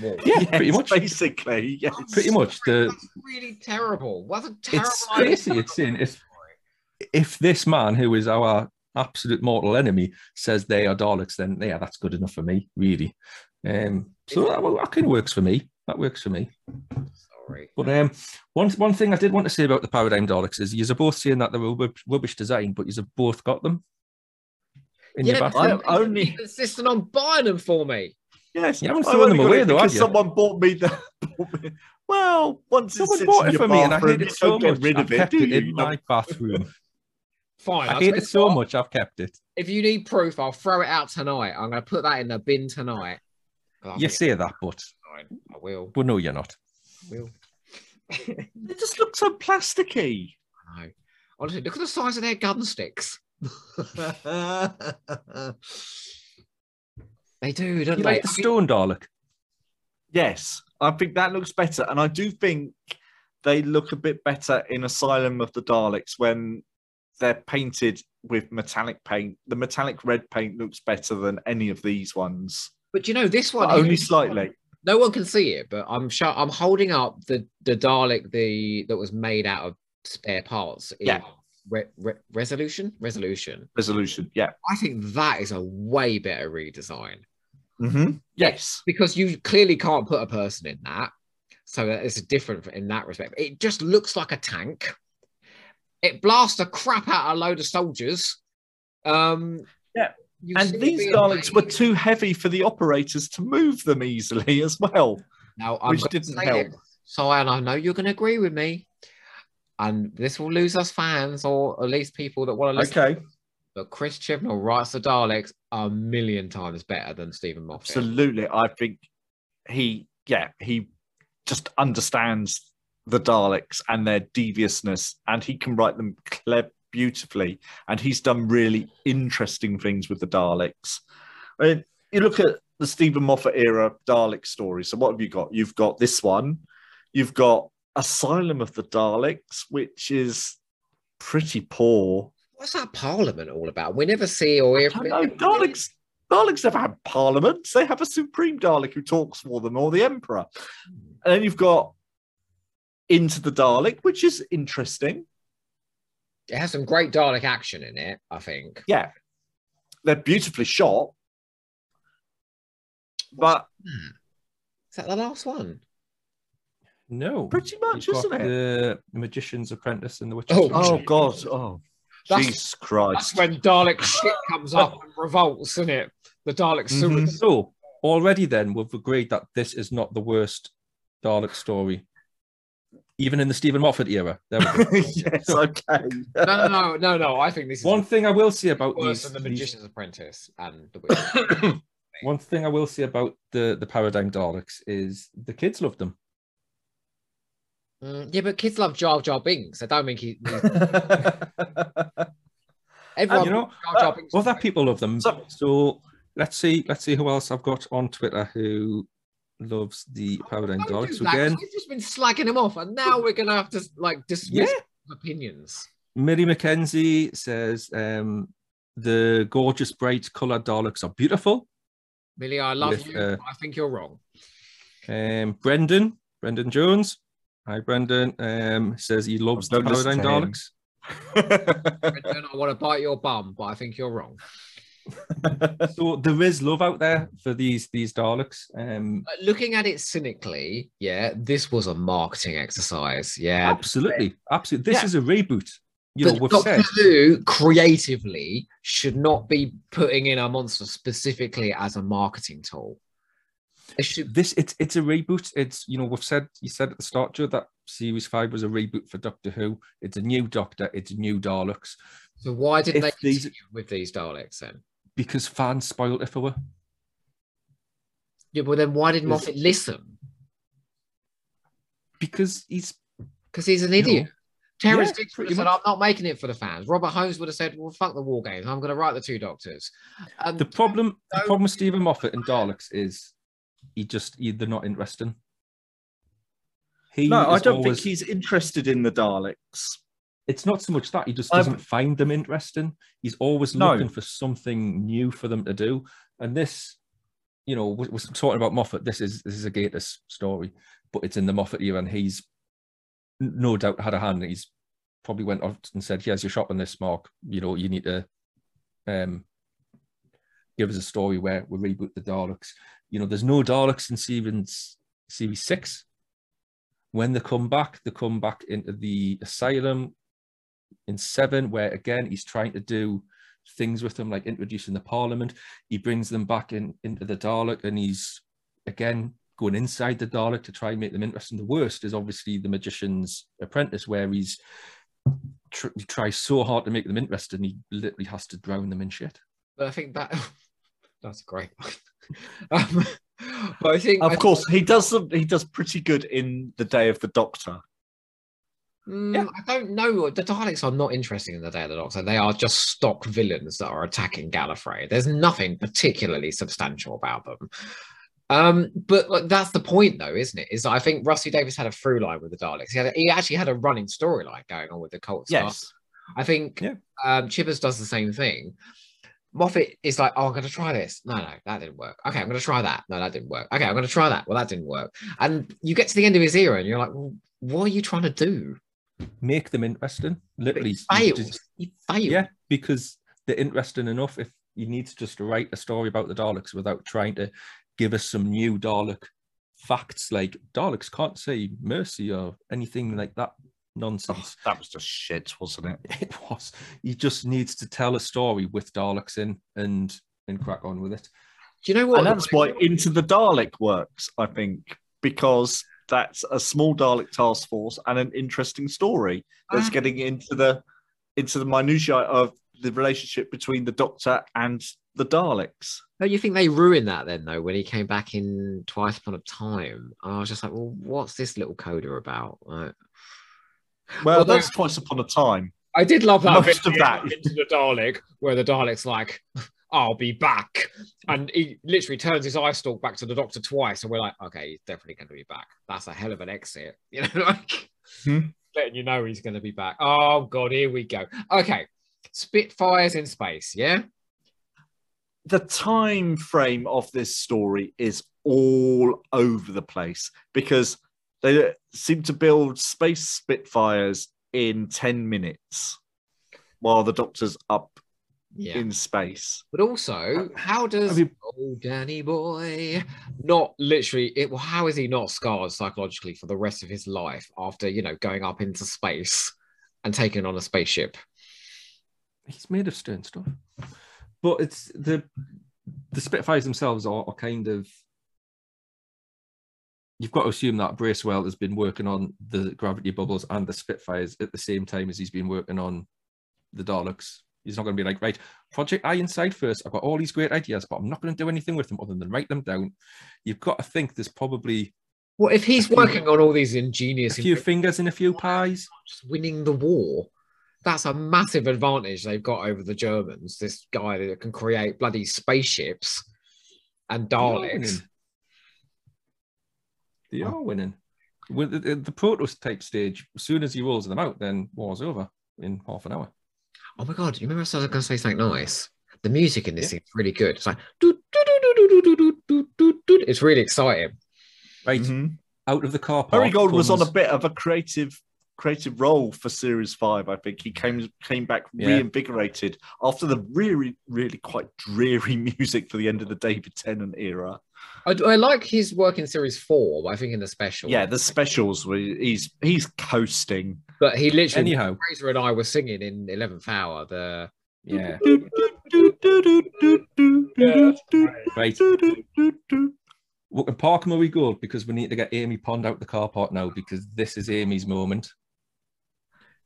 yeah, Yes, pretty much, Basically, yes. pretty much the That's really terrible. What a terrible it's idea. crazy. It's in if if this man who is our absolute mortal enemy says they are Daleks, then yeah, that's good enough for me, really. Um, so that, well, that kind of works for me. That works for me. Sorry. But um, one one thing I did want to say about the Paradigm Daleks is you're both saying that they're rubbish, rubbish design, but you've both got them in your Yeah, bathroom. I only insisting on buying them for me. yes. You haven't I thrown only them away though, because have you? Someone bought me the. [LAUGHS] well, once it Someone sits bought in it your for me, and I bathroom, hate you it so much. rid I've of kept do it in my [LAUGHS] bathroom. Fine. I I'll hate it so what, much. I've kept it. If you need proof, I'll throw it out tonight. I'm going to put that in the bin tonight. You think say that, but it's fine. I will. but no, you're not. I will. [LAUGHS] They just look so plasticky. I know. Honestly, look at the size of their gun sticks. [LAUGHS] they do, don't You they? like the I mean, stone Dalek? Yes, I think that looks better, and I do think they look a bit better in Asylum of the Daleks when they're painted with metallic paint. The metallic red paint looks better than any of these ones, but you know, this one only slightly. no one can see it, but I'm sure I'm holding up the the Dalek the that was made out of spare parts in Yeah. Re- re- resolution, resolution. Resolution. Yeah. I think that is a way better redesign Mm-hmm. Yes. because you clearly can't put a person in that. So it's different in that respect. It just looks like a tank. It blasts the crap out of a load of soldiers. Um, Yeah. And these Daleks were too heavy for the operators to move them easily as well. Now, I'm which didn't help. it, So, and I know you're going to agree with me, and this will lose us fans, or at least people that want to listen. Okay. But Chris Chibnall writes the Daleks a million times better than Steven Moffat. Absolutely. I think he, yeah, he just understands the Daleks and their deviousness, and he can write them clever, beautifully. And he's done really interesting things with the Daleks. I mean, you look at the Steven Moffat era Dalek stories. So, what have you got? You've got this one, you've got Asylum of the Daleks, which is pretty poor. What's that Parliament all about? We never see or hear I from know. Daleks, Daleks never have parliaments. They have a supreme Dalek who talks for them, or the Emperor. And then you've got Into the Dalek, which is interesting. It has some great Dalek action in it, I think. Yeah, they're beautifully shot, but Is that the last one? No. pretty much, You've isn't it? The Magician's Apprentice and the Witch. Oh, Oh God! Oh, That's- Jesus Christ. That's when Dalek shit comes up and revolts, isn't it? The Dalek Mhm. sewers. So already then we've agreed that this is not the worst Dalek story, even in the Steven Moffat era. There we go. [LAUGHS] yes, okay. No, no, no, no, no. I think this is One thing I will say about worse these, than the these- Magician's Apprentice and the [COUGHS] Witch. [COUGHS] one thing I will say about the the Paradigm Daleks is the kids loved them. Mm, yeah, but kids love Jar Jar Binks. I don't think he. [LAUGHS] Everyone, you know, Jar Jar Binks. Other people love them. So- So, let's see, let's see who else I've got on Twitter who loves the Paradigm Don't do Daleks. So that, 'cause again, We've just been slagging him off, and now we're gonna have to like dismiss Yeah. his opinions. Millie McKenzie says um, the gorgeous bright coloured Daleks are beautiful. Millie, I love With, you. uh, I think you're wrong. Um, Brendan, Brendan Jones. Hi, Brendan. Um, says he loves the Don't listen Paradigm him. Daleks. [LAUGHS] [LAUGHS] Brendan, I want to bite your bum, but I think you're wrong. So there is love out there for these these Daleks. Um, Uh, Looking at it cynically, yeah, this was a marketing exercise. Yeah, absolutely, absolutely. This Yeah. is a reboot. You know, we've Doctor said Who creatively should not be putting in a monster specifically as a marketing tool. It should this. It's it's a reboot. It's you know we've said you said at the start, Joe, that series five was a reboot for Doctor Who. It's a new Doctor. It's new Daleks So why didn't If they these- with these Daleks then? Because fans spoiled it for her. Yeah, but then why did Moffat listen? Because he's Because he's an idiot. know, Terrance yeah, Dicks would pretty have said. I'm not making it for the fans. Robert Holmes would have said, Well, fuck the war games. I'm going to write the two doctors. Um, the problem. The problem with Steven Moffat and Daleks is he just he, they're not interesting. He no, I don't always- think he's interested in the Daleks. It's not so much that he just doesn't find them interesting. He's always No. looking for something new for them to do. And this, you know, we're, we're talking about Moffat. This is this is a Gatiss story, but it's in the Moffat era, and he's no doubt had a hand. He's probably went off and said, "Here's your shot on this, Mark. You know, you need to um give us a story where we reboot the Daleks. You know, there's no Daleks in series series six. When they come back, they come back into the asylum in seven, where again he's trying to do things with them, like introducing the parliament. He brings them back in into the Dalek, and he's again going inside the Dalek to try and make them interesting. The worst is obviously the magician's apprentice, where he's tr- he tries so hard to make them interesting, he literally has to drown them in shit. But I think that [LAUGHS] that's great. [LAUGHS] um, but I think Of I- course, he does. some- He does pretty good in the Day of the Doctor. Mm, Yeah. I don't know. The Daleks are not interesting in the Day of the Doctor. They are just stock villains that are attacking Gallifrey. There's nothing particularly substantial about them. Um, but like, that's the point, though, isn't it? Is I think Rusty Davies had a through line with the Daleks. He, had a, he actually had a running storyline going on with the cult. Yes. I think Yeah. um, Chibbers does the same thing. Moffat is like, oh, I'm going to try this. No, no, that didn't work. Okay, I'm going to try that. No, that didn't work. Okay, I'm going to try that. Well, that didn't work. And you get to the end of his era and you're like, well, what are you trying to do? Make them interesting. Literally, He you fails. just- He fails. yeah, because they're interesting enough. If you need to just write a story about the Daleks without trying to give us some new Dalek facts, like Daleks can't say mercy or anything like that Oh, nonsense. that was just shit, wasn't it? [LAUGHS] It was. He just needs to tell a story with Daleks in and and crack on with it. Do you know what? And that's why Into the Dalek works, I think, because that's a small Dalek task force and an interesting story that's Ah. getting into the into the minutiae of the relationship between the Doctor and the Daleks. Don't you think they ruined that then, though, when he came back in Twice Upon a Time? I was just like, well, what's this little coda about? Like, Well, Although- that's twice upon a time. I did love that Most bit of that. into the Dalek, where the Dalek's like, "I'll be back," and he literally turns his eye stalk back to the Doctor twice, and we're like, "Okay, he's definitely going to be back. That's a hell of an exit," [LAUGHS] you know, like Hmm. letting you know he's going to be back. Oh God, here we go. Okay, Spitfires in space, yeah. the time frame of this story is all over the place because they seem to build space spitfires in 10 minutes while the doctor's up Yeah. in space But also, how does oh Danny boy not literally it? Well, how is he not scarred psychologically for the rest of his life after you know going up into space and taking on a spaceship? He's made of stern stuff. But it's the the Spitfires themselves are, are kind of you've got to assume that Bracewell has been working on the gravity bubbles and the Spitfires at the same time as he's been working on the Daleks. He's not going to be like, right, Project Ironside first. I've got all these great ideas, but I'm not going to do anything with them other than write them down. You've got to think there's probably Well, if he's A few- working on all these a ingenious few inventions, fingers in a few pies. just winning the war, that's a massive advantage they've got over the Germans. This guy that can create bloody spaceships and Daleks. They are winning. With the, the prototype stage, as soon as he rolls them out, then war's over in half an hour oh my god, you remember I was going to say something nice? The music in this yeah. is really good. It's like, it's really exciting. Right. Mm-hmm. Out of the car park. Murray Gold comes... was on a bit of a creative creative role for Series Five. I think he came came back yeah. reinvigorated after the really really quite dreary [LAUGHS] music for the end of the David Tennant era. I, I like his work in series four, but I think in the special. yeah the specials were he's he's coasting But he literally, Anyhow, Frazer and I were singing in 11th Hour. The yeah, Yeah. right. We can park Murray Gold because we need to get Amy Pond out the car park now because this is Amy's moment.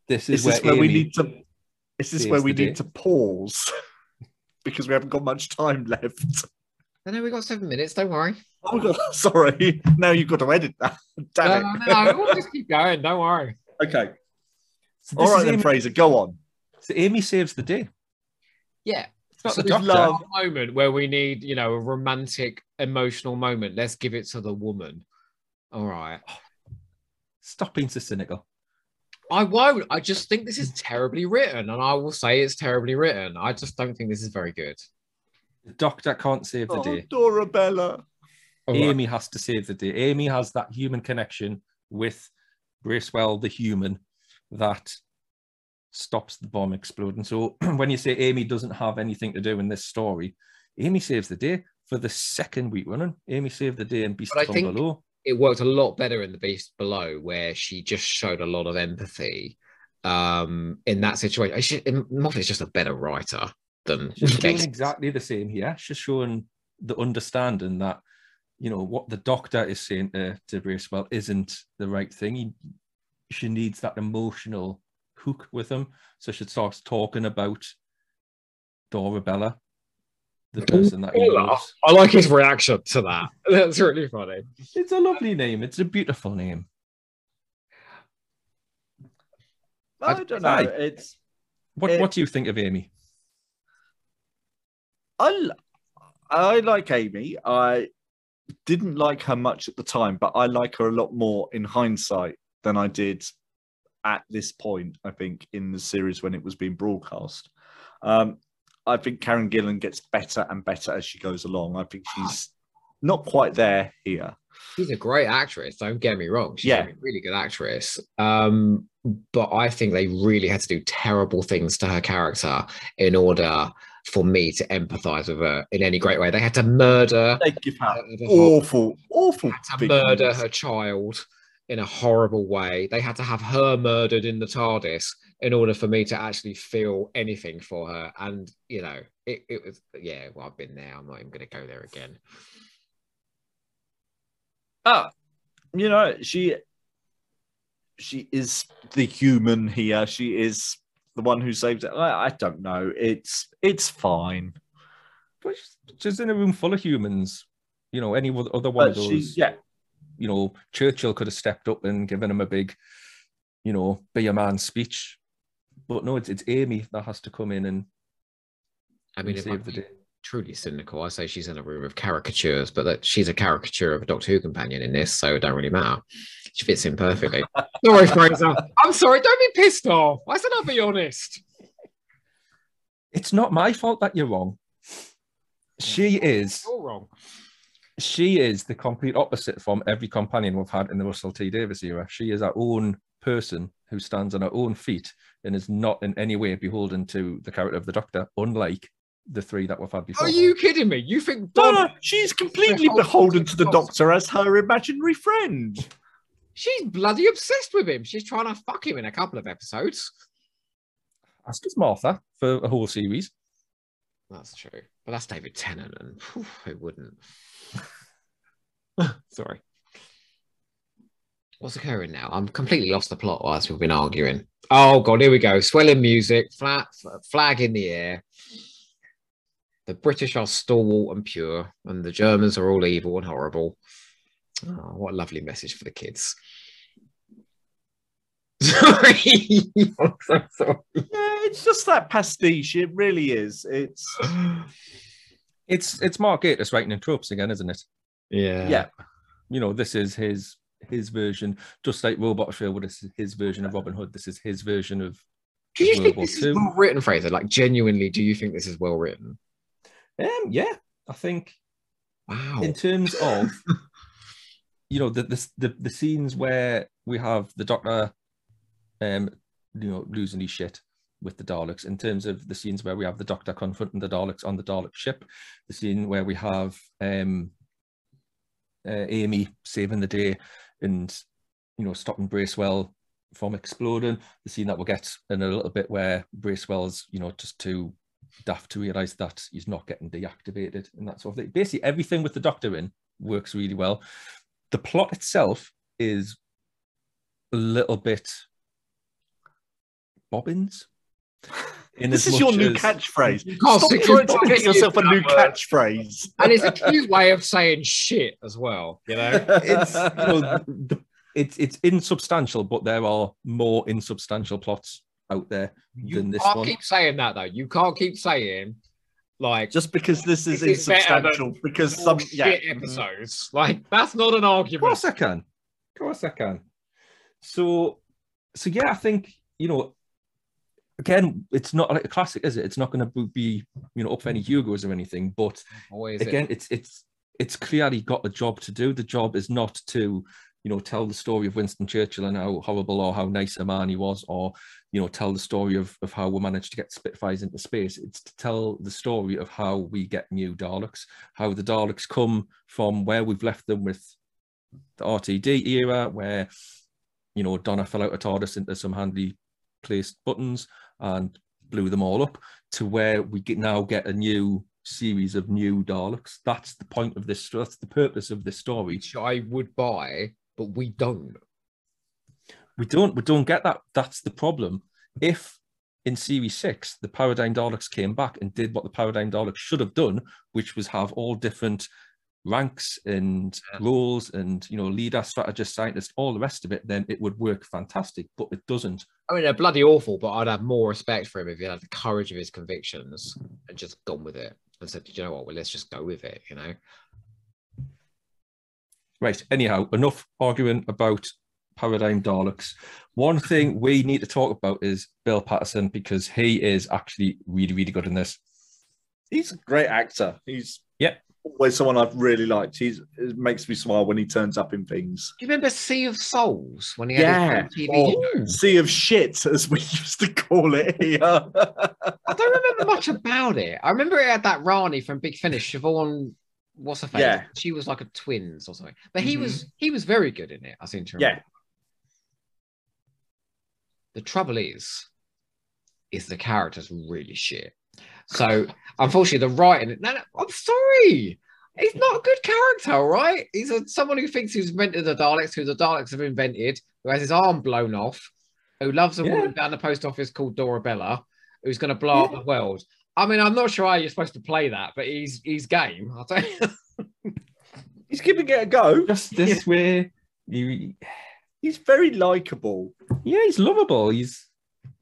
This is Is where, where we need to? This is where we the day. need to pause because we haven't got much time left? I know we got seven minutes. Don't worry. Oh god! [LAUGHS] Sorry. Now you've got to edit that. [LAUGHS] Damn No, it. no, we'll just keep going. Don't worry. Okay. So All this right is then, Amy, Frazer. Go on. so Amy saves the day. Yeah. It's not So the love- moment where we need, you know, a romantic, emotional moment. Let's give it to the woman. All right. Stop being so cynical. I won't. I just think this is terribly written, and I will say it's terribly written. I just don't think this is very good. The doctor can't save the Oh, day. Dorabella. All right. Amy has to save the day. Amy has that human connection with Bracewell, the human, that stops the bomb exploding. So [CLEARS THROAT] when you say Amy doesn't have anything to do in this story, Amy saves the day for the second week running. Amy saved the day in Beast But I from think- Below. it worked a lot better in the beast below where she just showed a lot of empathy um in that situation she, Moffat's just a better writer than She's doing exactly the same here. She's showing the understanding that, you know, what the doctor is saying to, to Bracewell isn't the right thing. He, she needs that emotional hook with him. So she starts talking about Dorabella, the oh, person that he loves. I like his reaction to that [LAUGHS] that's really funny It's a lovely name. It's a beautiful name. I I- don't know. I- It's What It- What do you think of Amy? I I like Amy. I didn't like her much at the time, but I like her a lot more in hindsight than I did at this point. I think in the series when it was being broadcast. Um, I think Karen Gillan gets better and better as she goes along. I think she's not quite there here. She's a great actress. Don't get me wrong. She's Yeah. a really good actress. Um, but I think they really had to do terrible things to her character in order for me to empathize with her in any great way. They had to murder, They give her her, awful, awful. had to murder movies. her child in a horrible way. They had to have her murdered in the TARDIS in order for me to actually feel anything for her. And you know, it, it was yeah. Well, I've been there. I'm not even going to go there again. Ah, you know, she she is the human here. She is the one who saves it. I, I don't know. It's it's fine. But she's- she's in a room full of humans. You know, any other other one But of she, yeah, You know, Churchill could have stepped up and given him a big, you know, be a man speech. But no, it's it's Amy that has to come in and, I mean, and save the day. Truly cynical, I say she's in a room of caricatures, but that she's a caricature of a Doctor Who companion in this, so it don't really matter. She fits in perfectly. [LAUGHS] sorry, Frazer. I'm sorry. Don't be pissed off. I said I'll be honest. It's not my fault that you're wrong. She mm. is You're wrong. she is the complete opposite from every companion we've had in the Russell T Davies era. She is our own person who stands on her own feet and is not in any way beholden to the character of the Doctor, unlike the three that we've had before. Are you kidding me? You think no, Bob? no, she's completely whole beholden to the. Doctor as her imaginary friend. She's bloody obsessed with him. She's trying to fuck him in a couple of episodes. As does Martha for a whole series. That's true. But that's David Tennant, and phew, who wouldn't? [LAUGHS] Sorry. What's occurring now? I'm completely lost the plot whilst we've been arguing. Oh god, here we go. Swelling music, flat flag in the air. The British are stalwart and pure, and the Germans are all evil and horrible. Oh, what a lovely message for the kids. Sorry. I'm so sorry. Yeah, it's just that pastiche. It really is. It's [SIGHS] It's it's Mark Gatiss writing in tropes again, isn't it? Yeah. yeah. You know, this is his his version, just like Robot Sherwood this is his version of Robin Hood. This is his version of Do you World think War this is well written, Frazer? Like genuinely, do you think this is well written? Um yeah, I think Wow. in terms of [LAUGHS] you know the, the the the scenes where we have the doctor um you know losing his shit with the Daleks in terms of the scenes where we have the doctor confronting the Daleks on the Dalek ship the scene where we have um uh, Amy saving the day and you know stopping Bracewell from exploding the scene that we'll get in a little bit where Bracewell's you know just too daft to realize that he's not getting deactivated and that sort of thing. Basically, everything with the Doctor in works really well. The plot itself is a little bit bobbins. In This is your new catchphrase. You Stop trying to tongue get yourself a new catchphrase. and it's a cute way of saying shit as well. You know. It's you know, the, it's it's insubstantial, but there are more insubstantial plots out there You than this can't one. keep saying that though. You can't keep saying like Just because this is This is insubstantial, because some some yeah, shit episodes. Like that's not an argument. Of argument. course I can. Of course I can. So, so yeah, I think you know. Again, it's not like a classic, is it? It's not going to be you know up for any Hugos or anything. But Boy, is it- again, it's it's it's clearly got a job to do. The job is not to you know tell the story of Winston Churchill and how horrible or how nice a man he was, or you know tell the story of of how we managed to get Spitfires into space. It's to tell the story of how we get new Daleks, how the Daleks come from where we've left them with the RTD era, where you know Donna fell out of TARDIS into some handy placed buttons and blew them all up, to where we get now get a new series of new Daleks. That's the point of this. That's the purpose of this story. which I would buy, but we don't. We don't we don't get that. That's the problem. If in series six the Paradigm Daleks came back and did what the Paradigm Daleks should have done, which was have all different ranks and Yeah. roles and you know leader, strategist, scientist, all the rest of it, then it would work fantastic. But it doesn't. I mean, they're bloody awful, but I'd have more respect for him if he had the courage of his convictions and just gone with it and said, you know what, well, let's just go with it, you know? Right. Anyhow, enough arguing about Paradigm Daleks. One thing we need to talk about is Bill Paterson because he is actually really, really good in this. he's a great actor. He's yeah, always someone I've really liked. He's it makes me smile when he turns up in things. Do you remember Sea of Souls when he had Yeah. his TV Oh, sea of shit, as we [LAUGHS] used to call it here. I don't remember much about it. I remember it had that Rani from Big Finish, Siobhan. What's her face? Yeah. She was like a twins or something. But he Mhm. was he was very good in it. I seem to yeah. The trouble is, is the character's really shit. So [LAUGHS] unfortunately, the writing. No, no, I'm sorry. He's not a good character, right? He's a, someone who thinks he's invented the Daleks, who the Daleks have invented, who has his arm blown off, who loves a Yeah. woman down the post office called Dorabella, who's going to blow up the world. I mean, I'm not sure how you're supposed to play that, but he's he's game. I'll tell you. he's giving it a go. Just this way. You, He's very likable. yeah, he's lovable. He's,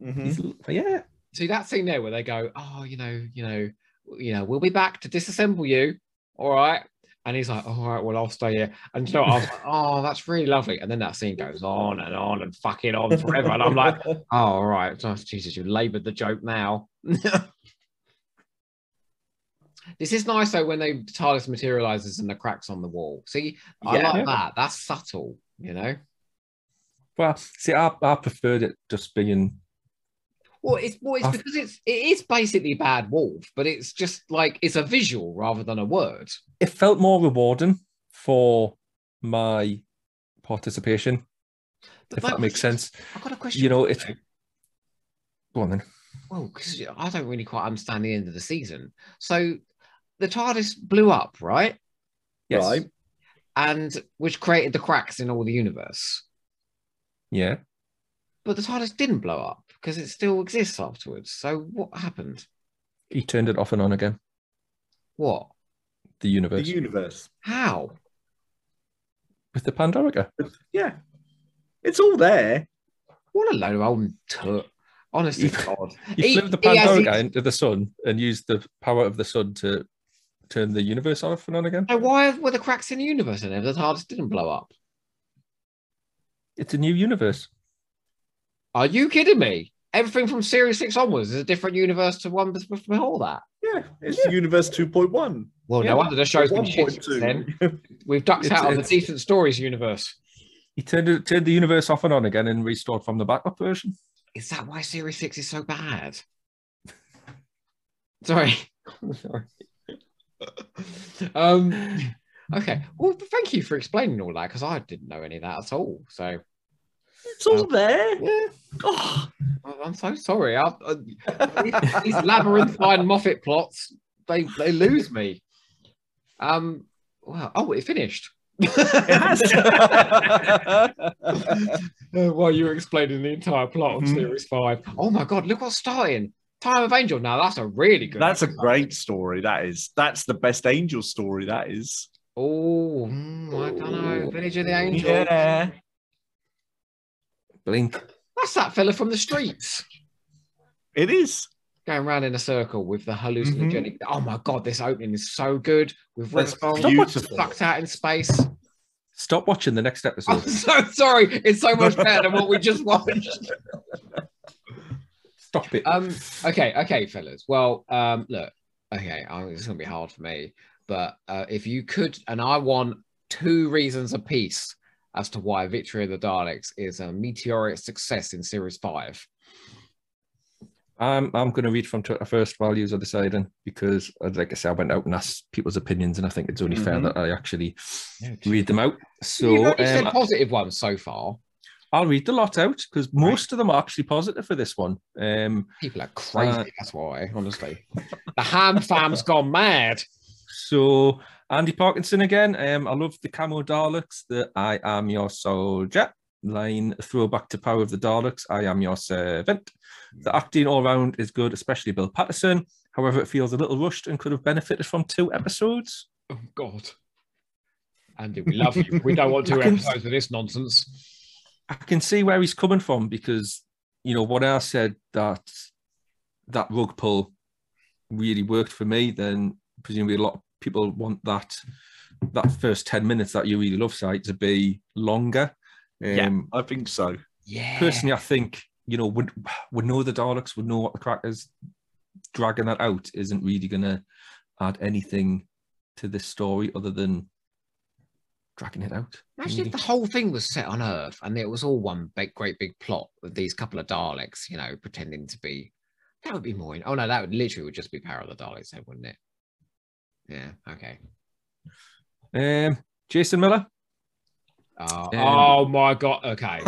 Mhm. he's yeah. See that scene there where they go, "Oh, you know, you know, you know, we'll be back to disassemble you." All right. And he's like, all right, well, I'll stay here. And you know, what? I was like, [LAUGHS] oh, that's really lovely. And then that scene goes on and on and fucking on forever. And I'm like, [LAUGHS] oh, all right. Oh, Jesus, you labored the joke now. [LAUGHS] this is nice though when they TARDIS materializes and the cracks on the wall. See, I Yeah. like that. That's subtle, you know. Well, see, I, I preferred it just being Well, it's well, it's I've- because it's it is basically Bad Wolf, but it's just like it's a visual rather than a word. it felt more rewarding for my participation, But if that makes sense. I've got a question. You know, it's go on then. well because I don't really quite understand the end of the season. So the TARDIS blew up, right? Yes. Right. And which created the cracks in all the universe. Yeah. But the TARDIS didn't blow up because it still exists afterwards. So what happened? He turned it off and on again. What? The universe. The universe universe. How? with the Pandorica. Yeah. It's all there. What a load of old tut. Honestly, He- God. [LAUGHS] He, He- flew the he has Pandorica his- into the sun and used the power of the sun to turn the universe off and on again. So why were the cracks in the universe in there? if The TARDIS didn't blow up. It's a new universe. Are you kidding me? Everything from Series 6 onwards is a different universe to one before that. Yeah. It's the universe 2.1. Well, Yeah, no wonder the show's been shit 1.2. then. We've ducked It's- out of the decent stories universe. He turned turned the universe off and on again and restored from the backup version. Is that why Series 6 is so bad? [LAUGHS] Sorry. [LAUGHS] Sorry. [LAUGHS] um okay. Well thank you for explaining all that because I didn't know any of that at all. So It's all there. Yeah. Oh, I- I'm so sorry. I, I, these, these labyrinthine Moffat plots, they they lose me. Um well, oh it finished. it has. [LAUGHS] While you were explaining the entire plot of Mhm. series five. Oh my god, look what's starting. Time of Angel. Now that's a really good. That's a great story. That is. That's the best angel story. That is. Oh, mm, I don't know. Village of the Angels. Yeah. Blink. That's that fella from the streets It is. going around in a circle with the hallucinogenic. Mm-hmm. Oh my god, this opening is so good with That's Redstone beautiful. fucked out in space. Stop watching the next episode. [LAUGHS] I'm episode. so sorry. It's so much better than what we just [LAUGHS] watched. Stop it. Um. Okay. Okay, fellas. Well. Um. Look. Okay. I'm, it's gonna be hard for me, but uh, if you could, and I want two reasons apiece as to why Victory of the Daleks is a meteoric success in Series Five. I'm I'm going to read from Twitter first while you are deciding because, uh, like I said, I went out and asked people's opinions, and I think it's only fair Mhm. that I actually read them out. You've So only said um, positive ones so far. I'll read the lot out because most of them are actually positive for this one. Um, People are crazy. Uh, that's why, honestly. The ham [LAUGHS] fam's gone mad. so Andy Parkinson again. Um, I love the camo Daleks. The I am your soldier line throwback to Power of the Daleks. I am your servant. The acting all round is good, especially Bill Paterson. However, it feels a little rushed and could have benefited from two episodes. Oh God. Andy, we love you. We don't want [LAUGHS] two episodes of this nonsense. I can see where he's coming from because you know what I said that that rug pull really worked for me. Then presumably a lot of people want that that first ten minutes that you really love site to be longer. Yeah. Um, I think so. Yeah. Personally, I think you know would would know the Daleks would know what the crack is. Dragging that out isn't really going to add anything to this story other than dragging it out. Imagine if the whole thing was set on Earth and it was all one big, great big plot with these couple of Daleks, you know, pretending to be. That would be more. In... Oh no, that would literally would just be Power of the Daleks, then, wouldn't it? Yeah. Okay. Um, Jason Miller. Uh, Um, oh my god. Okay.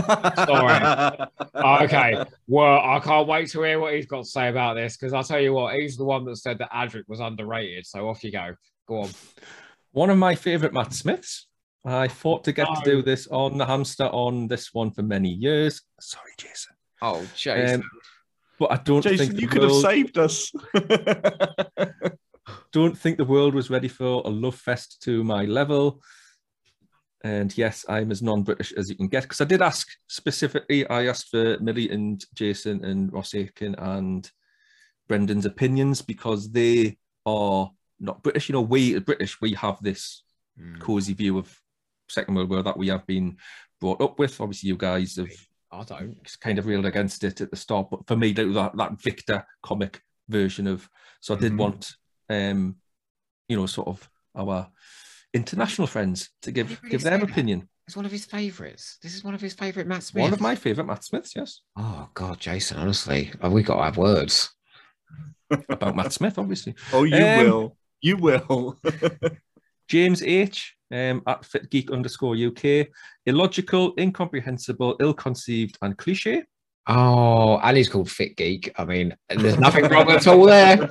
Sorry. [LAUGHS] okay. Well, I can't wait to hear what he's got to say about this because I'll tell you what, he's the one that said that Adric was underrated. So off you go. Go on. One of my favourite Matt Smiths. I fought to get to do this on the hamster on this one for many years. Sorry, Jason. Oh, Jason. Um, but I don't Jason, think you the could have saved us. [LAUGHS] don't think the world was ready for a love fest to my level. And yes, I'm as non-British as you can get. Because I did ask specifically, I asked for Millie and Jason and Ross Aiken and Brendan's opinions because they are not British. You know, we British, we have this Hmm. cozy view of Second World War that we have been brought up with. Obviously, you guys have I don't. kind of railed against it at the start, but for me, that that Victor comic version of so I did Mhm. want, um, you know, sort of our international friends to give really give their say that? opinion. It's one of his favourites. This is one of his favourite Matt Smith. One of my favourite Matt Smiths, yes, Oh God, Jason. Honestly, oh, we got to have words. about Matt Smith, obviously. oh, you Um, will. You will. [LAUGHS] James H. Um, at fitgeek underscore UK. Illogical, incomprehensible, ill-conceived, and cliche. Oh, and he's called Fit Geek. I mean, there's [LAUGHS] nothing wrong at all there.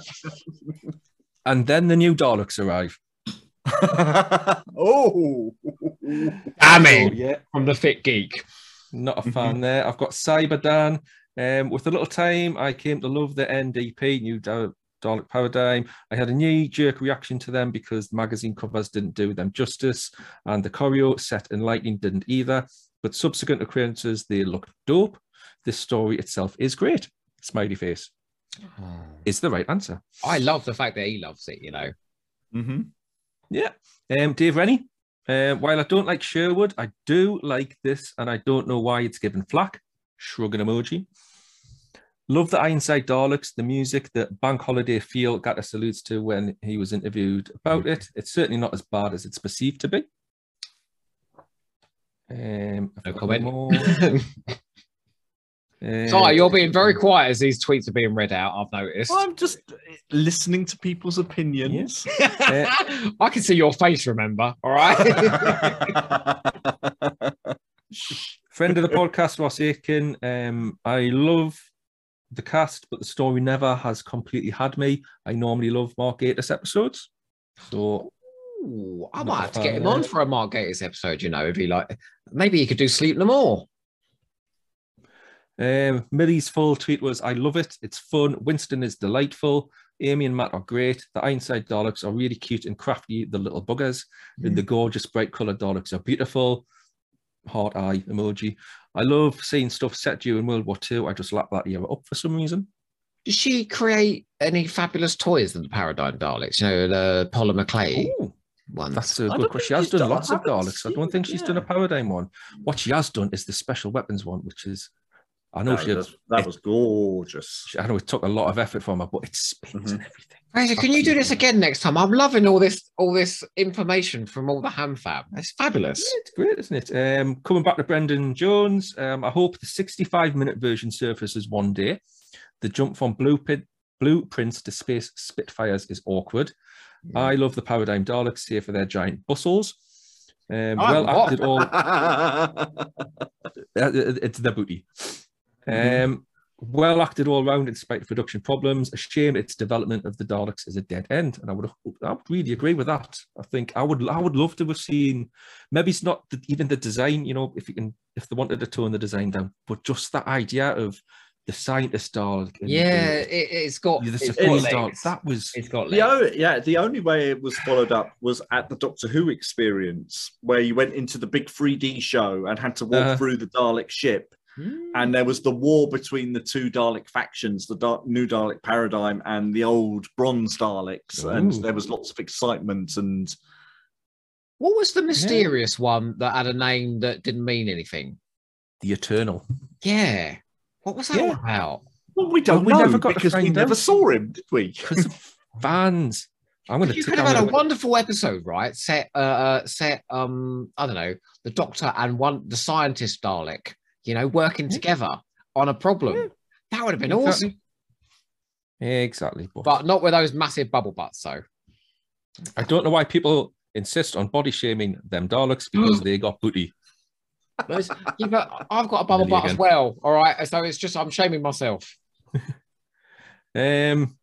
And then the new Daleks arrive. [LAUGHS] oh. Damn So, it, yeah, from the Fit Geek. Not a Mhm. fan there. I've got Cyber Dan. Um, with a little time, I came to love the NDP, New Da- Dalek Paradigm. I had a knee jerk reaction to them because the magazine covers didn't do them justice, and the choreo set and lighting didn't either. But subsequent occurrences, they looked dope. This story itself is great. Smiley face is the right answer. I love the fact that he loves it. You know, hmm Yeah. Um, Dave Rennie. Uh, while I don't like Sherwood, I do like this, and I don't know why it's given flack. Shrugging emoji. Love the Ironside Daleks, the music, the bank holiday feel Gatiss alludes to when he was interviewed about it. It's certainly not as bad as it's perceived to be. Um, I've no got comment. more. [LAUGHS] Uh, Sorry, you're being very quiet as these tweets are being read out. I've noticed. I'm just listening to people's opinions. [LAUGHS] I can see your face. Remember, all right. [LAUGHS] friend of the podcast, Ross Aiken. Um, I love the cast, but the story never has completely had me. I normally love Mark Gatiss episodes, so Ooh, I might have to get him on for a Mark Gatiss episode. You know, if he like, maybe he could do Sleep No More. Um, Millie's full tweet was, I love it. It's fun. Winston is delightful. Amy and Matt are great. The Ironside Daleks are really cute and crafty, the little buggers. And the gorgeous, bright coloured Daleks are beautiful. Heart eye emoji. I love seeing stuff set during World War II. I just lap that era up for some reason. Did she create any fabulous toys than the Paradigm Daleks? You know, the Polymer Clay Ooh, ones. that's a good question. She has done done- lots I of haven't Daleks. I don't think it, she's done a yeah. Paradigm one. What she has done is the special weapons one, which is, I know that, she, was, that was gorgeous. she- I know it took a lot of effort from her, but it spins Mhm. and everything. Frazer, can you do this again next time? I'm loving all this, all this information from all the ham fab. It's fabulous. Yeah, it's great, isn't it? Um, coming back to Brendan Jones, um, I hope the 65 minute version surfaces one day. The jump from blueprint, blueprints to space Spitfires is awkward. I love the Paradigm Daleks here for their giant bustles. Um, well acted all. [LAUGHS] [LAUGHS] Uh, it's the booty. Mhm. Um, well acted all round in spite of production problems. A shame its development of the Daleks is a dead end, and I would I would really agree with that. I think I would I would love to have seen maybe it's not the, even the design, you know, if you can if they wanted to tone the design down, but just that idea of the scientist Dalek. and Yeah, the, it, it's got the it's got Supreme legs. Dalek. That was It's got The legs. o- yeah, the only way it was followed up was at the Doctor Who experience, where you went into the big 3D show and had to walk Uh-huh. through the Dalek ship, and there was the war between the two Dalek factions, the Dar- new Dalek paradigm and the old Bronze Daleks, and there was lots of excitement and What was the mysterious one that had a name that didn't mean anything? the Eternal. Yeah. What was that Yeah. about? well, we don't we know never got to because we find never out. saw him, did we? [LAUGHS] Because fans. I'm going to. You could have had a wonderful episode, right? Set, uh, uh, set. Um, I don't know, the Doctor and one the scientist Dalek. You know, working Yeah. together on a problem. Yeah. That would have been Exactly. awesome, Exactly. But, but not with those massive bubble butts. So I don't know why people insist on body shaming them Daleks because [GASPS] they got booty. Yeah, but I've got a bubble butt as well. All right, so it's just I'm shaming myself. [LAUGHS] Um,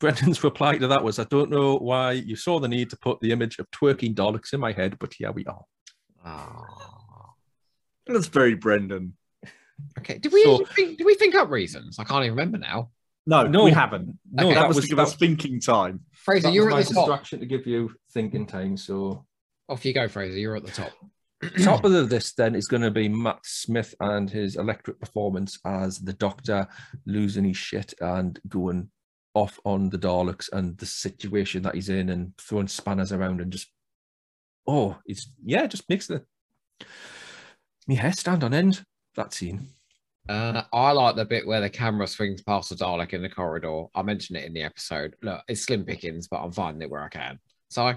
Brendan's reply to that was, "I don't know why you saw the need to put the image of twerking Daleks in my head, but here we are." Ah. That's very Brendan. Okay. Did we So- think, did we think up reasons? I can't even remember now. No, No. we haven't. No, Okay. That, that was, was to give us thinking time. Frazer, that you're was at my the top. distraction to give you thinking time. So Off you go, Frazer. You're at the top. [CLEARS THROAT] top of this then is going to be Matt Smith and his electric performance as the Doctor losing his shit and going off on the Daleks and the situation that he's in and throwing spanners around and just oh, it's yeah, just makes the me hair stand on end. That scene. Uh, I like the bit where the camera swings past the Dalek in the corridor. I mentioned it in the episode. Look, it's slim pickings, but I'm finding it where I can. So,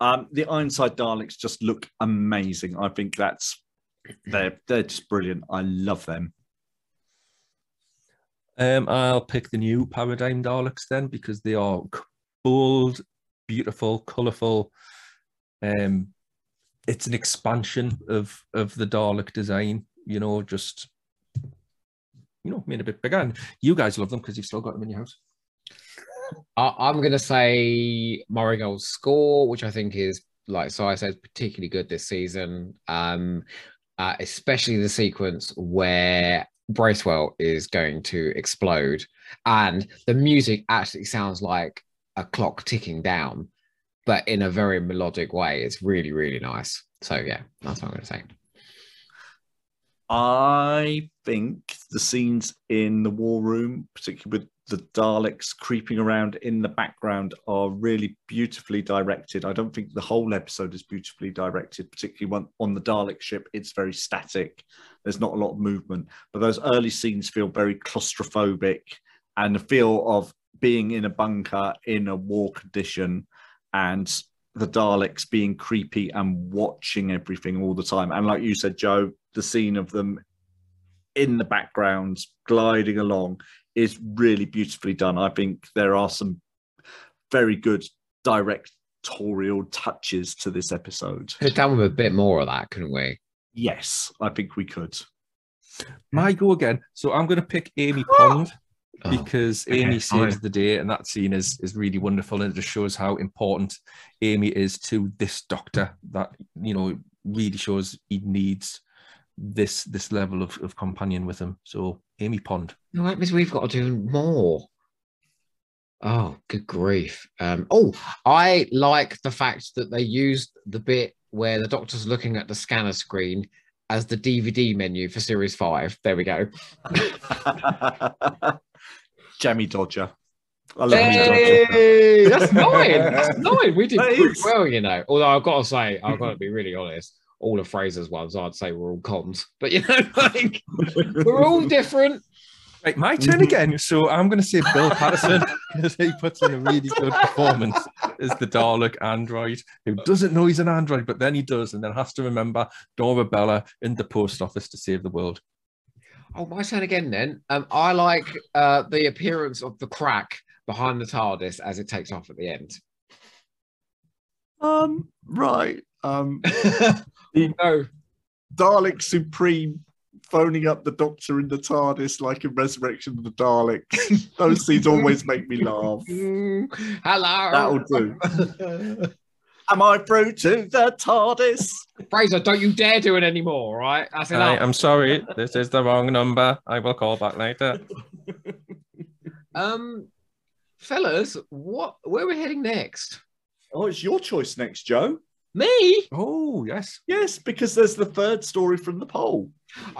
Um, the Ironside Daleks just look amazing. I think that's they're they're just brilliant. I love them. Um, I'll pick the new Paradigm Daleks then because they are bold, beautiful, colourful. Um, it's an expansion of of the Dalek design. You know, just you know, made a bit bigger. And you guys love them because you've still got them in your house. I'm going to say Murray Gold's score, which I think is, like so I said, particularly good this season. Um, uh, especially the sequence where Bracewell is going to explode, and the music actually sounds like a clock ticking down, but in a very melodic way. It's really, really nice. So yeah, that's what I'm going to say. I think the scenes in the war room, particularly with the Daleks creeping around in the background, are really beautifully directed. I don't think the whole episode is beautifully directed, particularly when, on the Dalek ship. It's very static. There's not a lot of movement, but those early scenes feel very claustrophobic and the feel of being in a bunker in a war condition and the Daleks being creepy and watching everything all the time. And like you said, Joe, the scene of them in the background gliding along is really beautifully done. I think there are some very good directorial touches to this episode. Could have done with a bit more of that, couldn't we? Yes, I think we could. My go again. So I'm going to pick Amy Pond Oh, because okay, Amy saves fine. the day, and that scene is is really wonderful, and it just shows how important Amy is to this Doctor. That you know really shows he needs this this level of, of companion with him. So Amy Pond. No, that means we've got to do more. Oh, good grief. Um, oh, I like the fact that they used the bit where the doctor's looking at the scanner screen as the DVD menu for series five. There we go. [LAUGHS] [LAUGHS] [LAUGHS] Jammy Dodger. I love Jammy Dodger. That's [LAUGHS] nine. That's nine. We did pretty well, you know. Although I've got to say, I've got to be really honest. All of Frazer's ones, I'd say, were all cons. But you know, [LAUGHS] like we're all different. Right, my turn again. So I'm going to say Bill Paterson [LAUGHS] because he puts in a really good performance as the Dalek android who doesn't know he's an android, but then he does, and then has to remember Dorabella in the post office to save the world. Oh, my turn again then. Um, I like uh, the appearance of the crack behind the TARDIS as it takes off at the end. Um, right. Um, [LAUGHS] no, Dalek Supreme phoning up the Doctor in the TARDIS like in Resurrection of the Daleks. [LAUGHS] Those scenes always make me laugh. [LAUGHS] Hello. That'll do. Am I through to the TARDIS? Frazer, don't you dare do it anymore, right? That's I enough. am sorry, this is the wrong number. I will call back later. [LAUGHS] Um, fellas, what? Where are we heading next? Oh, it's your choice next, Joe. Me? Oh, yes. Yes, because there's the third story from the poll.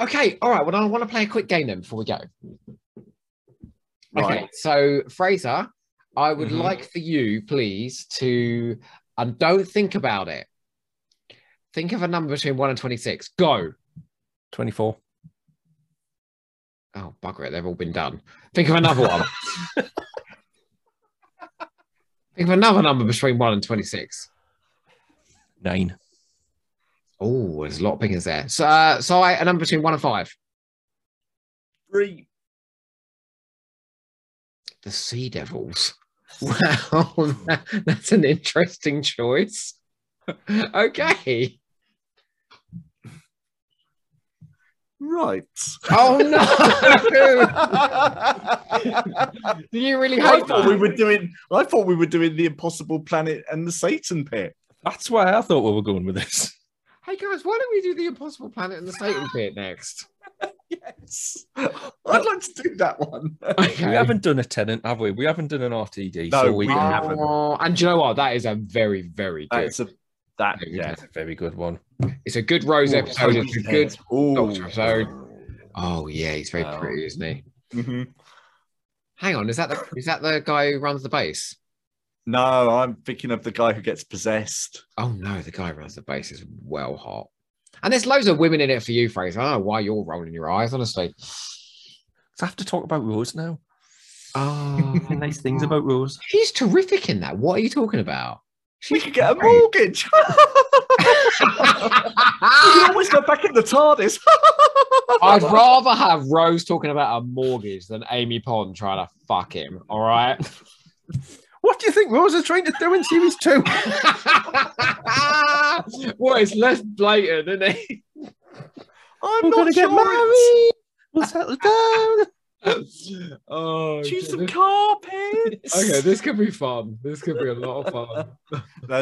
Okay, all right. Well, I want to play a quick game then before we go. Okay, so Frazer, I would Mhm. like for you, please, to and don't think about it. Think of a number between one and twenty-six. Go. 24. Oh, bugger it, they've all been done. Think of another one. [LAUGHS] Think of another number between one and twenty-six. Nine. Oh, there's a lot of pickings there. So, uh, so I a number between one and five. Three. The Sea Devils. [LAUGHS] Wow, that- that's an interesting choice. [LAUGHS] okay. Right. Oh no! [LAUGHS] Do you really I hate thought we were doing. I thought we were doing the Impossible Planet and the Satan Pit. That's why I thought we were going with this. Hey guys, why don't we do the Impossible Planet and the Satan Pit next? Yes, [LAUGHS] I'd like to do that one. [LAUGHS] Okay. We haven't done a Tennant, have we? We haven't done an RTD. No, so we we can- haven't. Oh, and do you know what? That is a very, very good. That's a that. Very Yeah. That's a very good one. It's a good Rose episode. It's a good Ooh. Doctor episode. Oh yeah, he's very Wow. pretty, isn't he? Mhm. Hang on, is that the is that the guy who runs the base? No, I'm thinking of the guy who gets possessed. Oh no, the guy who runs the base is well hot. And there's loads of women in it for you, Frazer. I don't know why you're rolling your eyes, honestly. Do I have to talk about Rose now. Oh, [LAUGHS] nice things about Rose. she's terrific in that. What are you talking about? We She's could get a mortgage. [LAUGHS] we can always go back in the TARDIS. [LAUGHS] I'd rather have Rose talking about a mortgage than Amy Pond trying to fuck him. All right. What do you think Rose is trying to do in series two? [LAUGHS] well, it's less blatant, isn't it? I'm We're not gonna get married. We'll settle down. [LAUGHS] oh, Choose some okay. carpets. okay, this could be fun. This could be a lot of fun. [LAUGHS] That-